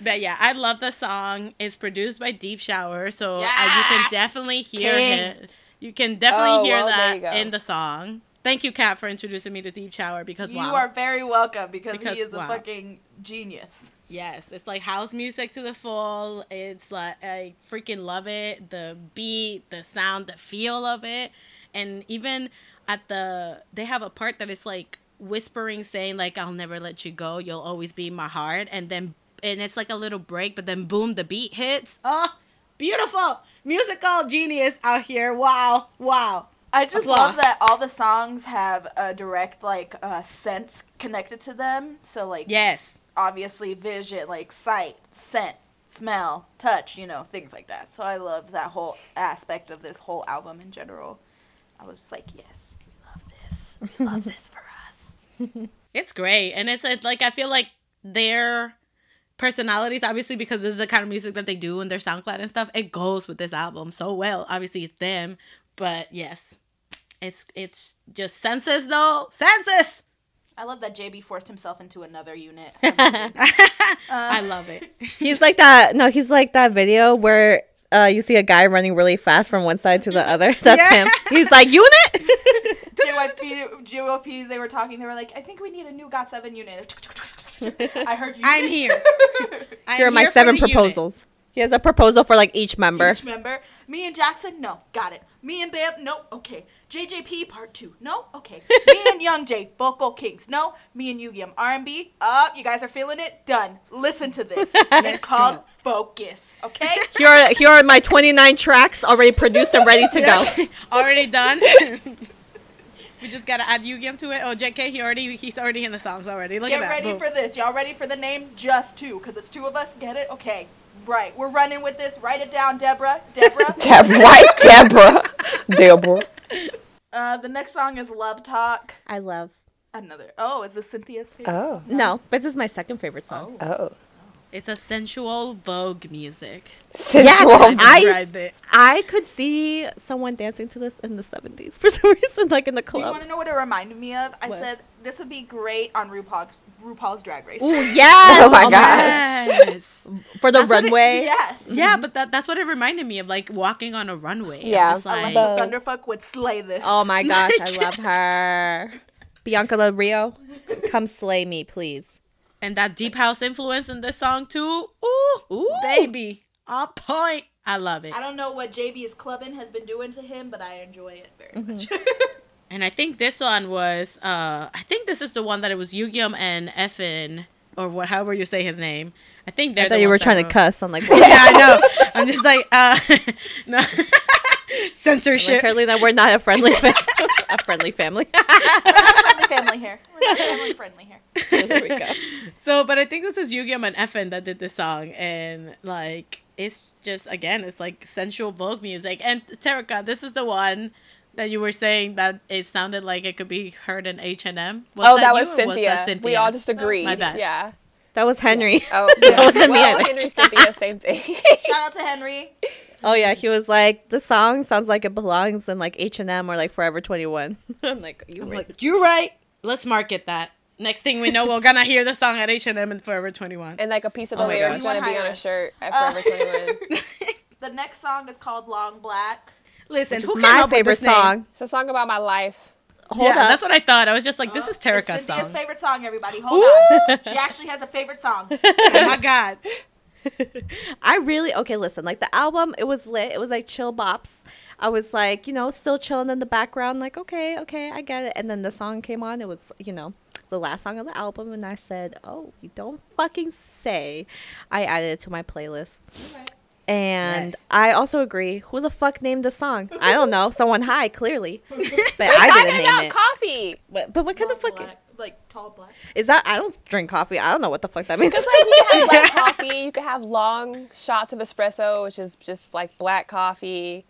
But yeah, I love the song. It's produced by Deep Shower, so uh, you can definitely hear it. You can definitely Oh, hear well, that in the song. Thank you, Kat, for introducing me to Deep Shower because You wow. are very welcome because, Because, he is wow. a fucking genius. Yes, it's like house music to the full. It's like I freaking love it. The beat, the sound, the feel of it, and even at the they have a part that is like whispering, saying like "I'll never let you go. You'll always be in my heart," and then and it's like a little break, but then boom, the beat hits. Oh, beautiful musical genius out here! Wow, wow. I just Applause. love that all the songs have a direct like uh, sense connected to them. So like Yes. obviously vision, like sight, scent, smell, touch, you know, things like that. So I love that whole aspect of this whole album in general. I was just like, yes, we love this. We love this for. It's great, and it's, it's like I feel like their personalities, obviously, because this is the kind of music that they do in their SoundCloud and stuff. It goes with this album so well. Obviously, it's them, but yes, it's it's just senses though. Senses. I love that JB forced himself into another unit. I love it. He's like that. No, he's like that video where uh, you see a guy running really fast from one side to the other. That's Yeah. him. He's like unit. JYP, JYPs, they were talking. They were like, I think we need a new GOT7 unit. I heard you. I'm here. I'm Here are my here seven the unit. proposals. He has a proposal for like each member. Each member. Me and Jackson, no, got it. Me and Bam, no, okay. JJP part two, no, okay. Me and Young J, vocal kings, no. Me and Yugyeom, R&B, up. you guys are feeling it. Done. Listen to this. And it's called Focus. Okay. Here are, here are my 29 tracks already produced and ready to go. Already done. we just gotta add Yugyeom to it. Oh, JK, he already he's already in the songs already. Look Get at that. ready Boom. for this. Y'all ready for the name? Just two, because it's two of us. Get it? Okay. Right. We're running with this. Write it down, Deborah. Deborah. Deb, right, Deborah. Deborah. uh, the next song is Love Talk. I love. Another. Oh, is this Cynthia's favorite? Oh. No, but this is my second favorite song. Oh. It's a sensual Vogue music. Sensual. I- I could see someone dancing to this in the 70s for some reason, like in the club. You club. want to know what it reminded me of? I What? said this would be great on RuPaul's RuPaul's Drag Race. Ooh, yes! Oh my oh God. Yes. For the That's what it- runway. Yes. Yeah, mm-hmm. but that, that's what it reminded me of, like walking on a runway. I'm Yeah, just I like, love Alaska Thunderfuck would slay this. Oh my gosh, I love her. Bianca Del Rio, come slay me, please. And that deep house influence in this song too. Ooh, Ooh. baby, on point. I love it. I don't know what JB's clubbing has been doing to him, but I enjoy it very Mm-hmm. much. And I think this one was, uh, I think this is the one that it was Yugyeom and Effin, or what, however you say his name. I think they're I the thought you were trying to cuss. I'm like, yeah, I know. I'm just like, uh, no. censorship. Carolina, we're not a friendly, fa- a friendly family. friendly family here. We're not family friendly here. Oh, there we go. So, but I think this is Yugyeom and Effin that did this song, and like it's just again, it's like sensual Vogue music. And Terica, this is the one that you were saying that it sounded like it could be heard in H and M. oh, that was, Cynthia. We all just agreed. My bad. Yeah. That was Henry. Oh, That wasn't well. Henry Cynthia, same thing. Shout out to Henry. Oh yeah, he was like, the song sounds like it belongs in like H and M or like Forever Twenty One. I'm like, you I'm right. like, you're right. Let's market that. Next thing we know, we're gonna hear the song at H and M and Forever Twenty One. and like a piece of Oh the my lyrics gosh. going to be on a shirt at Uh, Forever 21. The next song is called Long Black. Listen, who came My up with favorite this name? song. It's a song about my life. Hold yeah, up. that's what I thought. I was just like, this is It's Terica's Cynthia's song. favorite song, everybody. Hold on. She actually has a favorite song. oh my god. I really okay. Listen, like the album, it was lit. It was like chill bops. I was like, you know, still chilling in the background. Like, okay, okay, I get it. And then the song came on. It was, you know, the last song on the album, and I said, oh, you don't fucking say. I added it to my playlist. And Nice. I also agree. Who the fuck named the song? I don't know. Someone high, clearly. But I Talking didn't about name it. coffee. But, but what kind of Long fucking like tall black. is that? I don't drink coffee. I don't know what the fuck that means. Because like you can have black coffee. You can have long shots of espresso, which is just like black coffee.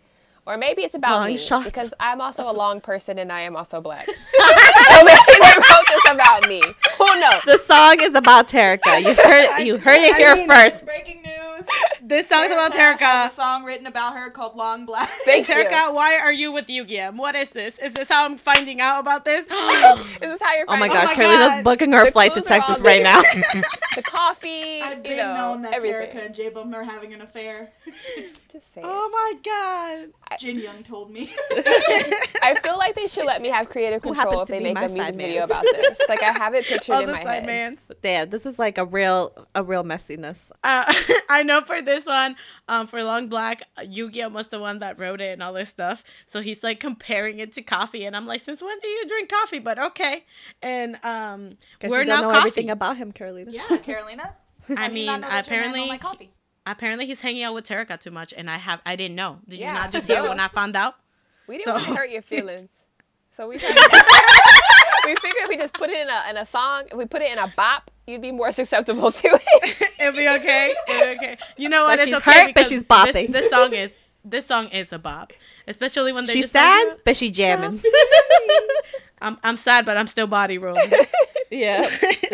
Or maybe it's about Long me shots. because I'm also a long person and I am also black. so maybe they wrote this about me. Who knows? the song is about Terica. You heard you heard it I here mean, first. Breaking news. This song's about Terica has Terica. a song written about her called Long Black. Thank you. Terica, why are you with Yugyeom? What is this? Is this how I'm finding out about this? Is this how you're Oh my gosh, my Carolina's booking her The flight to clues are all Texas right now. the coffee? I've been you know, known that everything. Terica and J Bum are having an affair. Just saying. oh my god. Jin Young told me. I feel like they should let me have creative control if they make a music side video about this. Like I have it pictured All in the my side head. mans. Damn, this is like a real a real messiness. Uh, I know for this one, um, for Long Black, Yugyeom was the one that wrote it and all this stuff. So he's like comparing it to coffee, and I'm like, since when do you drink coffee? But okay, and um, Guess we're you don't now know coffee. everything about him, Carolina. yeah, Carolina. I did mean, not know that your man don't apparently, like coffee. apparently he's hanging out with Terica too much, and I have I didn't know. Did Yeah, you not just hear when I found out? We didn't So- want to hurt your feelings, so we we figured we just put it in a in a song, we put it in a bop, you'd be more susceptible to it. It'll be okay. It'll be okay. You know what? Like it's she's okay hurt, but she's bopping. This, song is this song is a bop, especially when they She's just like, sad, but she jamming. I'm I'm sad, but I'm still body rolling. yeah,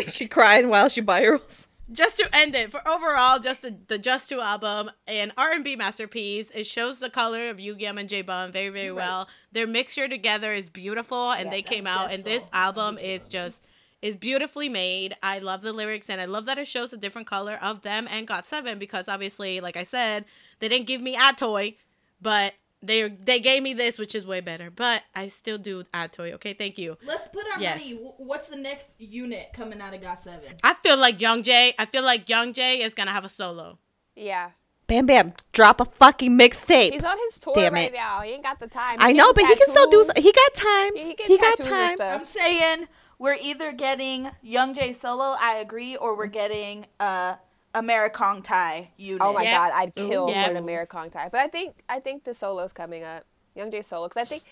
she crying while she body rolls. just to end it for overall just the, the Jus2 album an r&b masterpiece it shows the color of Yugyeom and j-bum very very well their mixture together is beautiful and they came out and this album is just is beautifully made i love the lyrics and i love that it shows a different color of them and got seven because obviously like i said they didn't give me Ad toy, but they they gave me this which is way better but i still do a toy. okay thank you Let's put our Yes. money. What's the next unit coming out of Got Seven? i feel like young jay i feel like young jay is gonna have a solo yeah, Bam Bam, drop a fucking mixtape. he's on his tour Damn right it. now. He ain't got the time. I know, but getting he can still do. tattoos. He got time. Yeah, he He, got time. I'm saying we're either getting Young J solo, I agree, or we're getting uh Americong Thai unit. Oh my Yep. god, I'd kill Yep. for an Americong tie. But I think I think the solo's coming up. Young J solo, because I think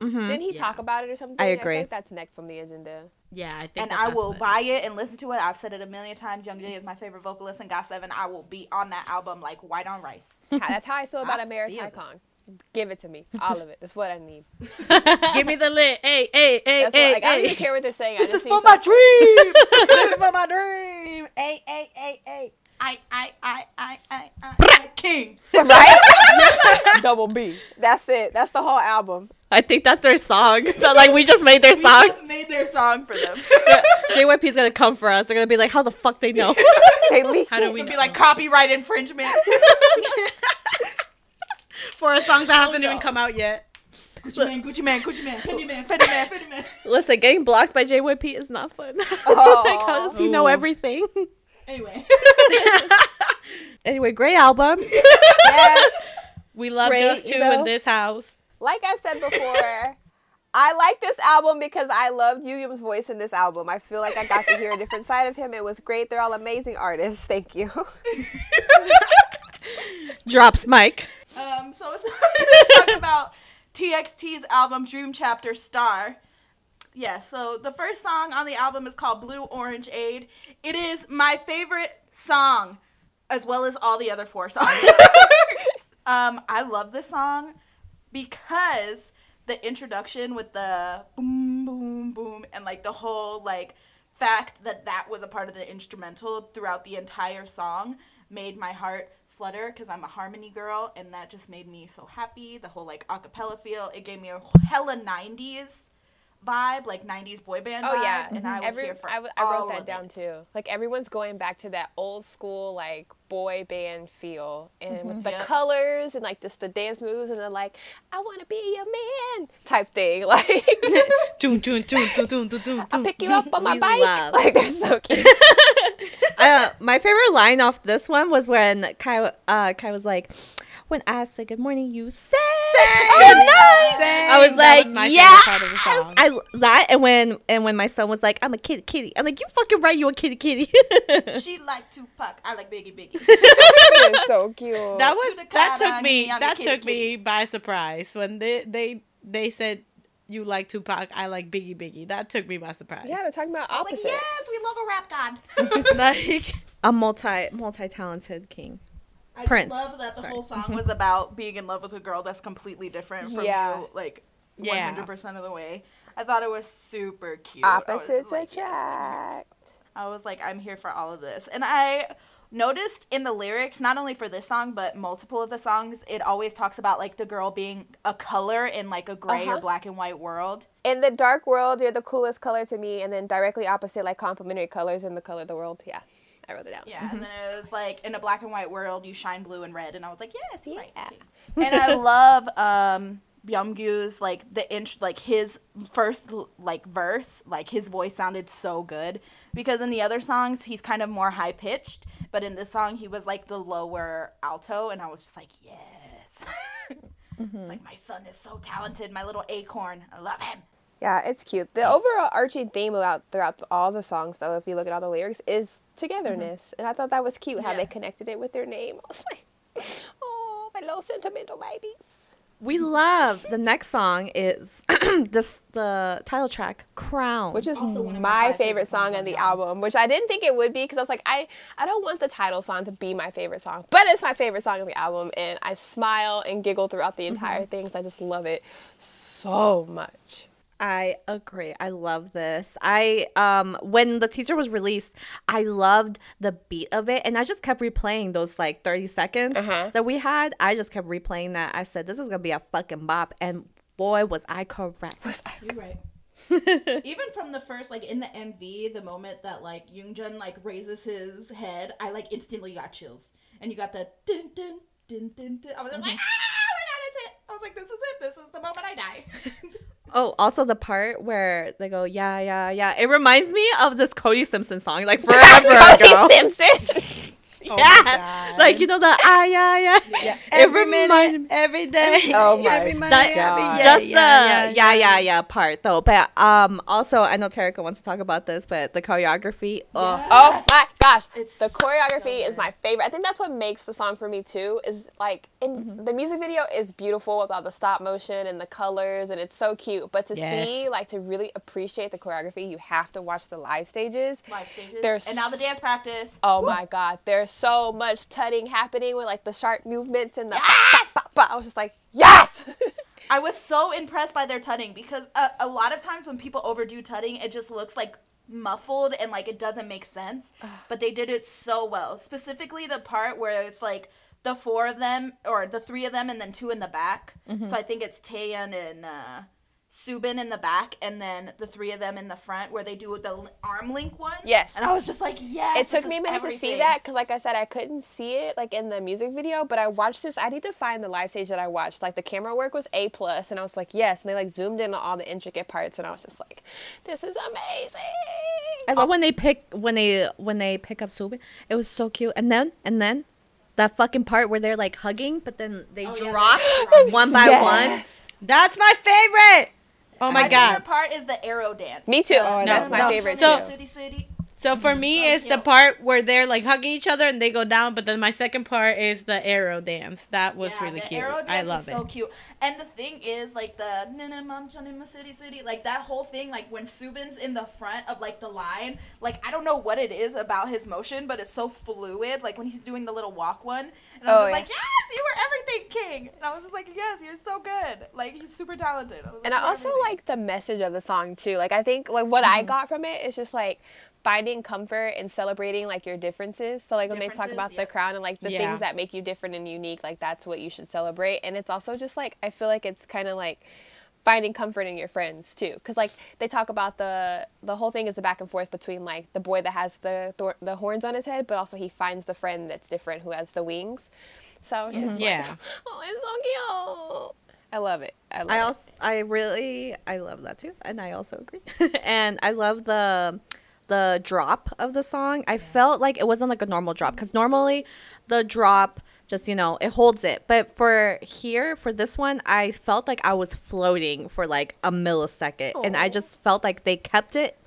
didn't he talk about it or something? I feel agree. like that's next on the agenda. yeah i think And that I will buy it and listen to it. I've said it a million times. Young J is my favorite vocalist and Got Seven. I will be on that album like white on rice. That's how I feel about I American feel it. Kong. Give it to me, all of it. That's what I need. Give me the lid. Hey, hey, hey, That's hey, what, like, I don't even care what they're saying. I This just is need for my some- dream. this is for my dream. Hey, hey, hey, hey. I, I, I, I, I, I, I, King. right? Double B. That's it. That's the whole album. I think that's their song. So, like we just made their song. We song. just made their song for them. JYP's gonna come for us. They're gonna be like, how the fuck they know? They leaked How do it. we It'd be know? like copyright infringement. For a song that hasn't no. even come out yet. Gucci man, Gucci man, Gucci man, Fendi man, Fendi man, Fendi man. Listen, getting blocked by JYP is not fun. Oh. like, how does he know everything? Anyway, anyway, great album. Yes. We love Great, Just you Two know? in this house. Like I said before, I like this album because I loved Yugyeom's voice in this album. I feel like I got to hear a different side of him. It was great. They're all amazing artists. Thank you. Drops Mike. Um, so let's talk about TXT's album Dream Chapter Star. Yeah, so the first song on the album is called Blue Orangeade. It is my favorite song, as well as all the other four songs. um, I love this song because the introduction with the boom, boom, boom, and like the whole like fact that that was a part of the instrumental throughout the entire song made my heart flutter because I'm a harmony girl, and that just made me so happy. The whole like acapella feel, it gave me a hella '90s vibe, like '90s boy band. Oh vibe, yeah, and mm-hmm. I was Every, here for I, w- I all wrote that of down it. too. Like everyone's going back to that old school like boy band feel, and with mm-hmm. the Yep. colors and like just the dance moves, and then like I want to be your man type thing. Like I'll pick you up on my We bike. love- Like they're so cute. uh, my favorite line off this one was when Kai, uh, Kai was like, "When I say good morning, you say good night." I was like, was my "Yeah." favorite part of the song. I that and when and when my son was like, "I'm a kitty kitty," I'm like, "You fucking right, you a kitty kitty." She like Tupac. I like Biggie Biggie. They're so cute. that was You the that took me I'm that kitty, took me by surprise when they they they said you like Tupac, I like Biggie Biggie. That took me by surprise. yeah, they're talking about I was opposite. like, yes, we love a rap god. like a multi multi talented king. I Prince. just love that the Sorry. whole song was about being in love with a girl that's completely different from Yeah. you, like 100% of the way. I thought it was super cute. I was Opposites like, attract. I was like, I'm here for all of this. And I noticed in the lyrics, not only for this song, but multiple of the songs, it always talks about like the girl being a color in like a gray Uh-huh. or black and white world. In the dark world, you're the coolest color to me, and then directly opposite, like complementary colors in the color of the world. Yeah, I wrote it down. Yeah, and then it was like in a black and white world, you shine blue and red, and I was like, yes, yeah. Yeah. and I love um Beomgyu's like the inch, like his first like verse, like his voice sounded so good because in the other songs he's kind of more high pitched, but in this song he was like the lower alto, and I was just like, yes. It's mm-hmm. like my son is so talented, my little acorn. I love him. Yeah, it's cute. The overall arching theme about throughout all the songs, though, if you look at all the lyrics, is togetherness, mm-hmm. and I thought that was cute how Yeah. they connected it with their name. I was like, oh, my little sentimental babies. We love the next song is this the title track Crown, which is Also one of my my favorite favorite song on on the the album, which I didn't think it would be because I was like, I, I don't want the title song to be my favorite song, but it's my favorite song on the album, and I smile and giggle throughout the mm-hmm. entire thing because I just love it so much. I agree. I love this. I um when the teaser was released, I loved the beat of it and I just kept replaying those like 30 seconds Uh-huh. that we had. I just kept replaying that. I said this is going to be a fucking bop and boy was I correct. Was I You're right. Even from the first, like in the MV, the moment that like Yeonjun like raises his head, I like instantly got chills, and you got the dun dun dun dun. dun. I was just like, ah, oh my god, it's it! I was like, this is it. This is the moment I die. Oh, also the part where they go yeah, yeah, yeah. It reminds me of this Cody Simpson song like forever ago. Cody Simpson. yeah. Like you know the ah yeah yeah. Yeah. every reminds minute, every day. Oh my every minute, That- every- God. yeah, just yeah, the yeah, yeah, yeah, part though. But um, also I know Terica wants to talk about this, but the choreography. Oh, Oh my gosh, It's the choreography so is my favorite. I think that's what makes the song for me too. Is like, in the music video is beautiful with all the stop motion and the colors, and it's so cute. But to Yes. see, like, to really appreciate the choreography, you have to watch the live stages. Live stages. There's and now the dance practice. Oh my god, there's so much tutting happening with like the sharp movements and the. Yes! I was just like, yes. I was so impressed by their tutting because a, a lot of times when people overdo tutting, it just looks like muffled and like it doesn't make sense. but they did it so well. Specifically, the part where it's like the four of them or the three of them and then two in the back. So I think it's Taehyun and uh, Soobin in the back, and then the three of them in the front where they do the arm link one. Yes. And I was just like, yes. it took me a minute to see that because like i said i couldn't see it like in the music video but i watched this i need to find the live stage that i watched like the camera work was a plus and i was like yes and they like zoomed in on all the intricate parts and i was just like this is amazing I love when they pick when they when they pick up Soobin. It was so cute. And then and then that fucking part where they're like hugging, but then they Oh, drop they're one by Yes. one. That's my favorite. Oh my, god. My god. favorite part is the arrow dance. Me too. Oh, No, that's my no. favorite So- too City, city. So for me, So it's the part where they're like hugging each other and they go down. But then my second part is the arrow dance. That was Yeah, really cute. I love it. so cute. And the thing is, like the na na mom chun ma city city, like that whole thing, like when Soobin's in the front of like the line, like I don't know what it is about his motion, but it's so fluid. Like when he's doing the little walk one, and I was Oh, yeah. like, yes, you were everything, King. And I was just like, yes, you're so good. Like he's super talented. was And like, I also everything." like the message of the song too. Like I think like what I mm-hmm. got from it is just like finding comfort and celebrating like your differences. So like when they talk Differences, about the crown and like the Yeah. things that make you different and unique, like that's what you should celebrate. And it's also just like I feel like it's kind of like finding comfort in your friends too because like they talk about the the whole thing is the back and forth between like the boy that has the thor- the horns on his head but also he finds the friend that's different who has the wings so it's just mm-hmm. Yeah. like oh it's so cute i love it i love I it. also I really I love that too, and I also agree. and I love the the drop of the song. I felt like it wasn't like a normal drop because normally the drop just you know it holds it, but for here for this one I felt like I was floating for like a millisecond, and I just felt like they kept it.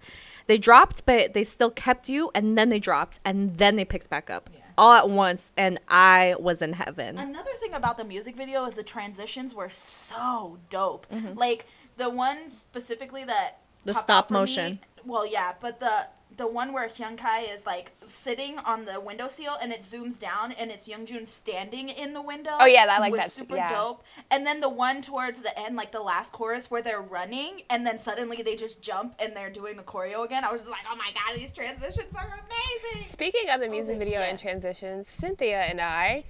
They dropped, but they still kept you, and then they dropped, and then they picked back up all at once, and I was in heaven. Another thing about the music video is the transitions were so dope. Mm-hmm. Like the one specifically that The stop for me- motion. well, yeah, but the the one where Huening Kai is like sitting on the window windowsill and it zooms down and it's Yeonjun standing in the window. Oh, yeah, I like was that Super yeah. dope. And then the one towards the end, like the last chorus where they're running and then suddenly they just jump and they're doing the choreo again. I was just like, oh my god, these transitions are amazing. Speaking of the music like, video and transitions, Cynthia and I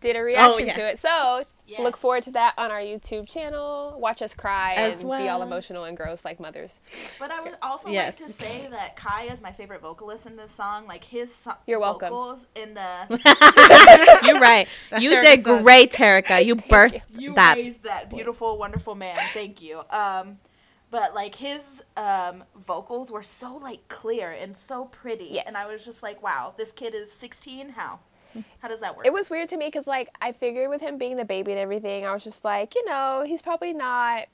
did a reaction yeah. to it. So Yes. look forward to that on our YouTube channel. Watch us cry As and be all emotional and gross like mothers. But I would also Yes. like to say that Kai is my favorite vocalist in this song. Like his so- You're welcome. vocals in the You're right. That's you did son. great, Terica. You birthed you that. raised that beautiful, wonderful man. Thank you. Um, but like his um, vocals were so like clear and so pretty, Yes. and I was just like, wow, this kid is 16. How? How does that work? It was weird to me because, like, I figured with him being the baby and everything, I was just like, you know, he's probably not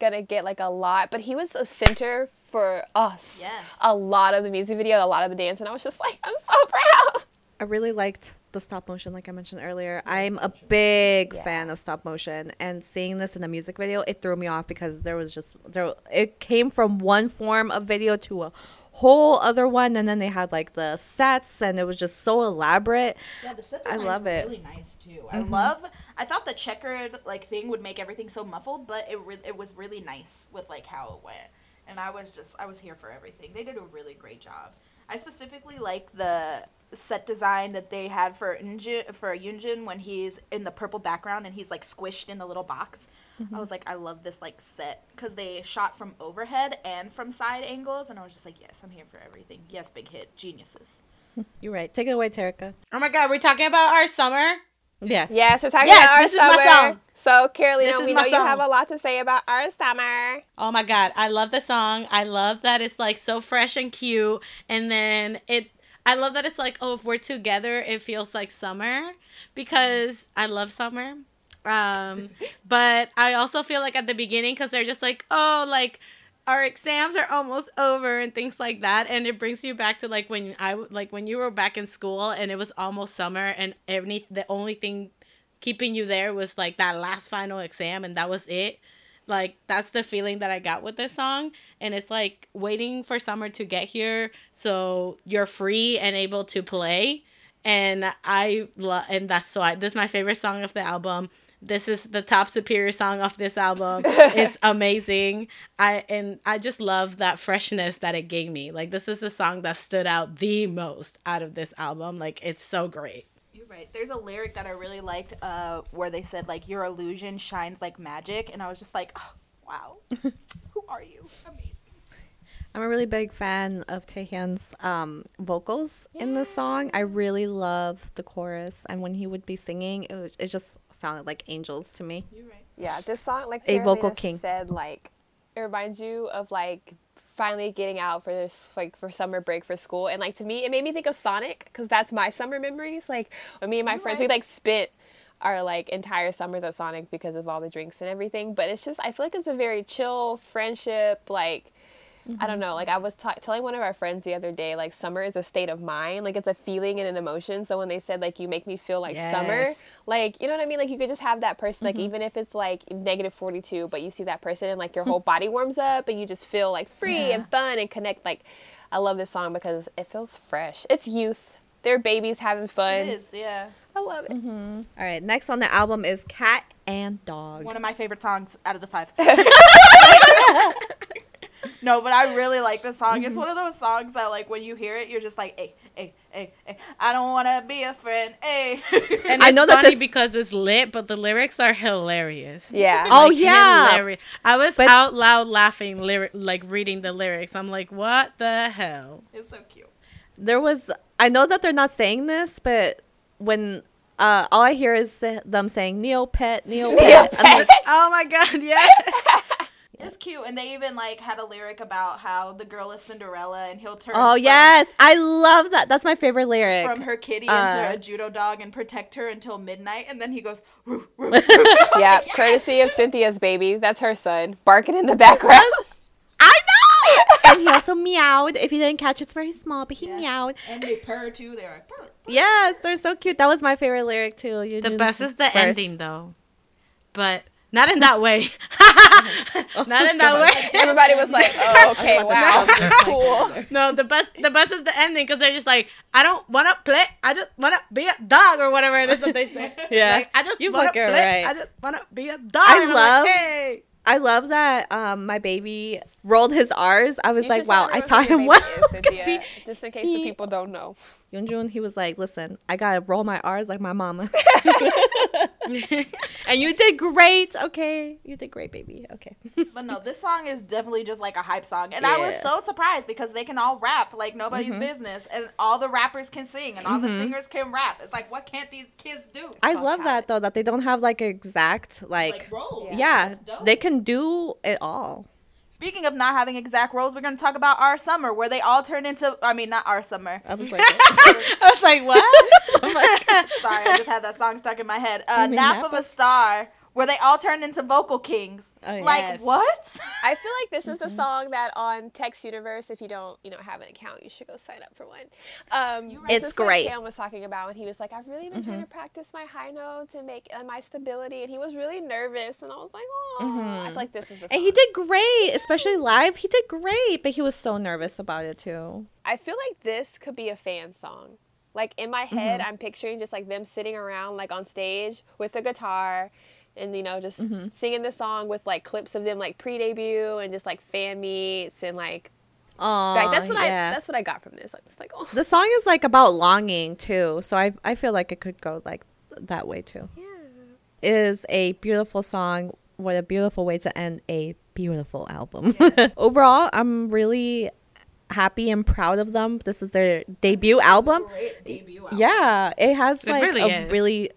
gonna get like a lot, but he was a center for us. Yes. A lot of the music video, a lot of the dance, and I was just like, I'm so proud. I really liked the stop motion, like I mentioned earlier. I'm a big Yeah. fan of stop motion, and seeing this in the music video, it threw me off because there was just there. It came from one form of video to a whole other one, and then they had like the sets, and it was just so elaborate. Yeah, the set I love it. Really nice too. I mm-hmm. love. I thought the checkered like thing would make everything so muffled, but it re- it was really nice with like how it went. And I was just I was here for everything. They did a really great job. I specifically like the set design that they had for Eunjin, for Yoonjin when he's in the purple background and he's like squished in the little box. I was mm-hmm. like, I love this like set because they shot from overhead and from side angles, and I was just like, yes, I'm here for everything. Yes, big hit, geniuses. You're right. Take it away, Terica. Oh my god, we're talking about our summer. Yes. Yes, we're talking Yes, about our this is my summer. song. So, Carolina, we my know you have a lot to say about our summer. Oh my god, I love the song. I love that it's like so fresh and cute. And then it I love that it's like, oh, if we're together, it feels like summer because I love summer. Um, but I also feel like at the beginning cuz they're just like, oh, like our exams are almost over and things like that. And it brings you back to like when I like when you were back in school and it was almost summer and every the only thing keeping you there was like that last final exam and that was it. Like that's the feeling that i got with this song. And it's like waiting for summer to get here so you're free and able to play. And i love and that's so this is my favorite song of the album this is the top superior song of this album it's amazing i and i just love that freshness that it gave me like this is the song that stood out the most out of this album like it's so great You're right. There's a lyric that I really liked uh, where they said, like, your illusion shines like magic. And I was just like, oh, wow. Who are you? Amazing. I'm a really big fan of Taehyun's um, vocals in the song. I really love the chorus, and when he would be singing, it, was, it just sounded like angels to me. You're right. Yeah, this song, like A vocal king. said, like it reminds you of like finally getting out for this like for summer break for school, and like to me, it made me think of Sonic because that's my summer memories. Like when me and my friends, we like spent our like entire summers at Sonic because of all the drinks and everything. But it's just I feel like it's a very chill friendship, like I don't know. Like I was ta- telling one of our friends the other day, like summer is a state of mind. Like it's a feeling and an emotion. So when they said like you make me feel like summer, like you know what I mean. Like you could just have that person. Like mm-hmm. even if it's like negative forty two, but you see that person and like your whole body warms up and you just feel like free and fun and connect. Like I love this song because it feels fresh. It's youth. They're babies having fun. It is, yeah. I love it. Mm-hmm. All right, next on the album is Cat and Dog. One of my favorite songs out of the five. no, but I really like this song. It's mm-hmm. one of those songs that, like, when you hear it, you're just like, hey, hey, hey, hey, I don't want to be a friend, hey. And I it's know that funny this- because it's lit, but the lyrics are hilarious. Yeah. Oh, Like, yeah. hilarious. I was But- out loud laughing, lyric, like reading the lyrics. I'm like, what the hell? it's so cute. There was, I know that they're not saying this, but when uh, all I hear is them saying Neopet, Neopet. I'm like, Oh my god, yeah. It's cute, and they even like had a lyric about how the girl is Cinderella, and he'll turn. oh from- yes, I love that. That's my favorite lyric. From her kitty Uh, into a judo dog and protect her until midnight, and then he goes, "Roo, roo, roo." Yeah, courtesy of Cynthia's baby. That's her son barking in the background. I know. and he also meowed. If you didn't catch, it's very small, but he Yeah. meowed. and they purr too. They're like, purr. Yes, they're so cute. That was my favorite lyric too. You The best is the verse. ending though, but not in that way. not in that way. Everybody was like, "Oh, okay, about wow, shove cool." No, the best the best is the ending because they're just like, I don't wanna play, I just wanna be a dog or whatever it is that they say. Yeah. Like, I just You wanna fucking play, right. I just wanna be a dog. I And love- like, hey. I love that um, my baby rolled his R's. I was You like, wow, I taught him baby well. is, 'Cause Cynthia, he- just in case he- the people don't know. Yeonjun, he was like, listen, I gotta roll my R's like my mama. and you did great. Okay, you did great, baby. Okay. But no, this song is definitely just like a hype song. And I was so surprised because they can all rap like nobody's Mm-hmm. business. And all the rappers can sing and all the singers can rap. It's like, what can't these kids do? I So love that talented. though that they don't have like exact like, Like roles. yeah, That's dope. they can do it all. Speaking of not having exact roles, we're going to talk about Our Summer, where they all turn into, I mean, not Our Summer. I was like, I was like, what? Sorry, I just had that song stuck in my head. Uh, Nap of a Star, where they all turned into vocal kings. Oh, Like, what? I feel like this is the song that on Text Universe, if you don't, you know, have an account, you should go sign up for one. Um, It's great. Cam was talking about, and he was like, "I've really been trying to practice my high notes and make uh, my stability," and he was really nervous, and I was like, "Oh, I feel like this is the." Song. and he did great, especially live. He did great, but he was so nervous about it too. I feel like this could be a fan song. Like in my head, I'm picturing just like them sitting around like on stage with a guitar and you know just mm-hmm. singing the song with like clips of them like pre-debut and just like fan meets and like Oh, like that's what yeah. I that's what I got from this. Like it's like oh the song is like about longing too, so I I feel like it could go like that way too. yeah. It is a beautiful song. What a beautiful way to end a beautiful album. Overall, I'm really happy and proud of them. This is their debut album. Great debut album. Yeah, it has It like really a is. really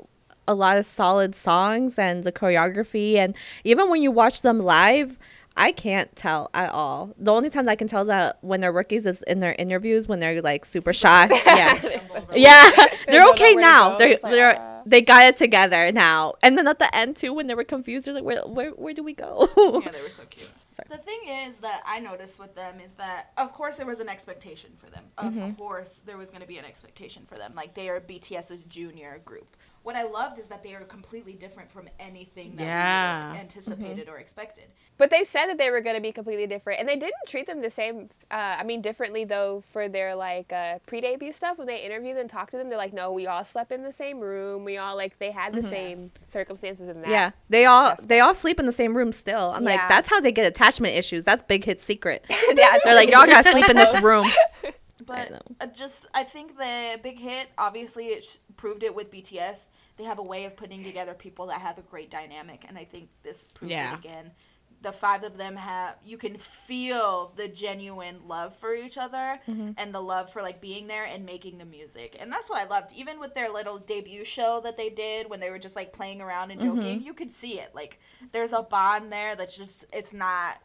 a lot of solid songs and the choreography and even when you watch them live, I can't tell at all. The only time I can tell that when they're rookies is in their interviews when they're like super shy. Yeah. yeah. They're don't okay know where to now. go. They're like, they're uh. they got it together now. And then at the end too when they were confused, they're like where where, where do we go? Yeah, they were so cute. Sorry. The thing is that I noticed with them is that, of course, there was an expectation for them. Of Mm-hmm. course, there was going to be an expectation for them. Like, they are BTS's junior group. What I loved is that they are completely different from anything that we Yeah. would have anticipated Mm-hmm. or expected. But they said that they were going to be completely different, and they didn't treat them the same. Uh, I mean, differently though for their like uh, pre-debut stuff. When they interviewed and talked to them, they're like, "No, we all slept in the same room. We all like they had the same circumstances in that." Mm-hmm. Yeah, they all they all sleep in the same room still. I'm like, that's how they get attachment issues. That's Big Hit's secret. yeah. They're like, y'all gotta sleep in this room. But know. uh, just, I think the big hit, obviously, it sh- proved it with BTS. They have a way of putting together people that have a great dynamic, and I think this proved Yeah. it again. The five of them have, you can feel the genuine love for each other Mm-hmm. and the love for like being there and making the music. And that's what I loved. Even with their little debut show that they did when they were just like playing around and Mm-hmm. joking, you could see it. Like, there's a bond there that's just, it's not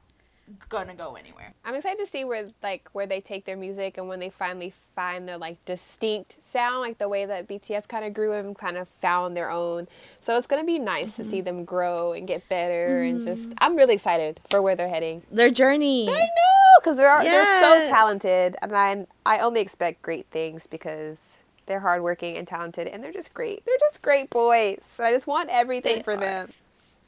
gonna go anywhere. I'm excited to see where like where they take their music and when they finally find their like distinct sound, like the way that BTS kind of grew and kind of found their own. So it's gonna be nice to see mm-hmm. them grow and get better and mm-hmm. just. I'm really excited for where they're heading. Their journey. I know because they're they're so talented, and I I only expect great things because they're hardworking and talented, and they're just great. They're just great boys. I just want everything They for are. them.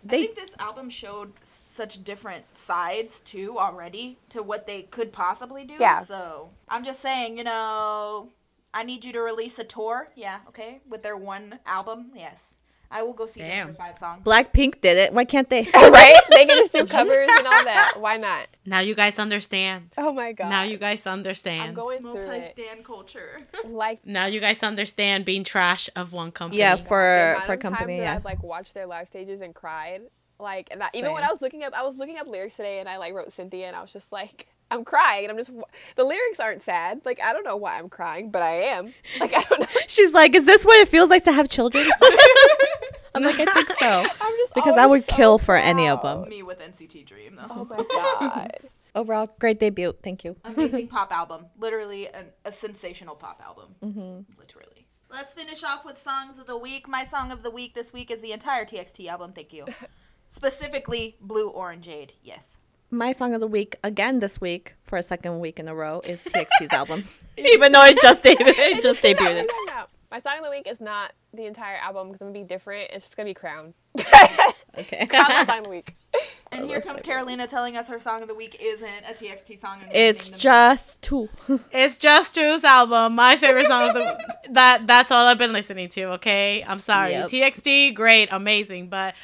I think this album showed such different sides too already to what they could possibly do. Yeah. So I'm just saying, you know, I need you to release a tour. Yeah, okay, with their one album. Yes, I will go see them for five songs. Blackpink did it. Why can't they? right? They can just do covers and all that. Why not? Now you guys understand. Oh my god. Now you guys understand. I'm understand. going through it. Multi-stan culture. Like now you guys understand being trash of one company. Yeah, for amount for of company. times that Yeah. I've like watched their live stages and cried. Like and I, even when I was looking up, I was looking up lyrics today, and I like wrote Cynthia, and I was just like, I'm crying, and I'm just the lyrics aren't sad. Like I don't know why I'm crying, but I am. Like I don't know. She's like, "Is this what it feels like to have children?" I'm like, I think so. I'm just Because I would so kill for any of them. Me with NCT Dream though. Oh my god. Overall, great debut. Thank you. Amazing pop album. Literally an, a sensational pop album. Mm-hmm. Literally. Let's finish off with songs of the week. My song of the week this week is the entire TXT album. Thank you. Specifically, Blue Orangeade. Yes. My song of the week again this week for a second week in a row is TXT's album. Even though it just debuted, it just debuted. My song of the week is not the entire album because I'm gonna be different. It's just gonna be Crown. Okay. Crown my song of the week. And here comes Carolina telling us her song of the week isn't a TXT song. It's naming them- Jus2. It's Jus2's album, my favorite song of the that that's all I've been listening to, okay? I'm sorry. Yep. TXT, great, amazing, but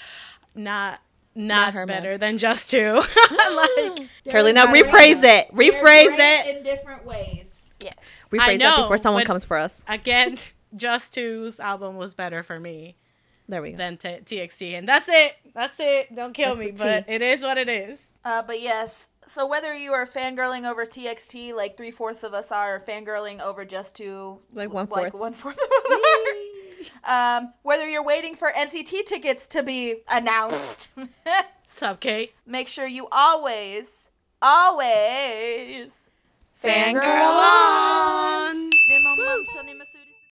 not not, her better mess. than Jus2. like Carolina, They're rephrase it. Rephrase They're it. in different ways. Yes. Rephrase I it know, before someone comes for us. again, Jus2's album was better for me There we go. than t- TXT, and that's it. That's it. Don't kill That's me, but it is what it is. Uh, but yes, so whether you are fangirling over TXT, like three fourths of us are, or fangirling over Jus2, Like one like one fourth of us are, um, whether you're waiting for NCT tickets to be announced, Sup, Kate? make sure you always, always Fangirl on.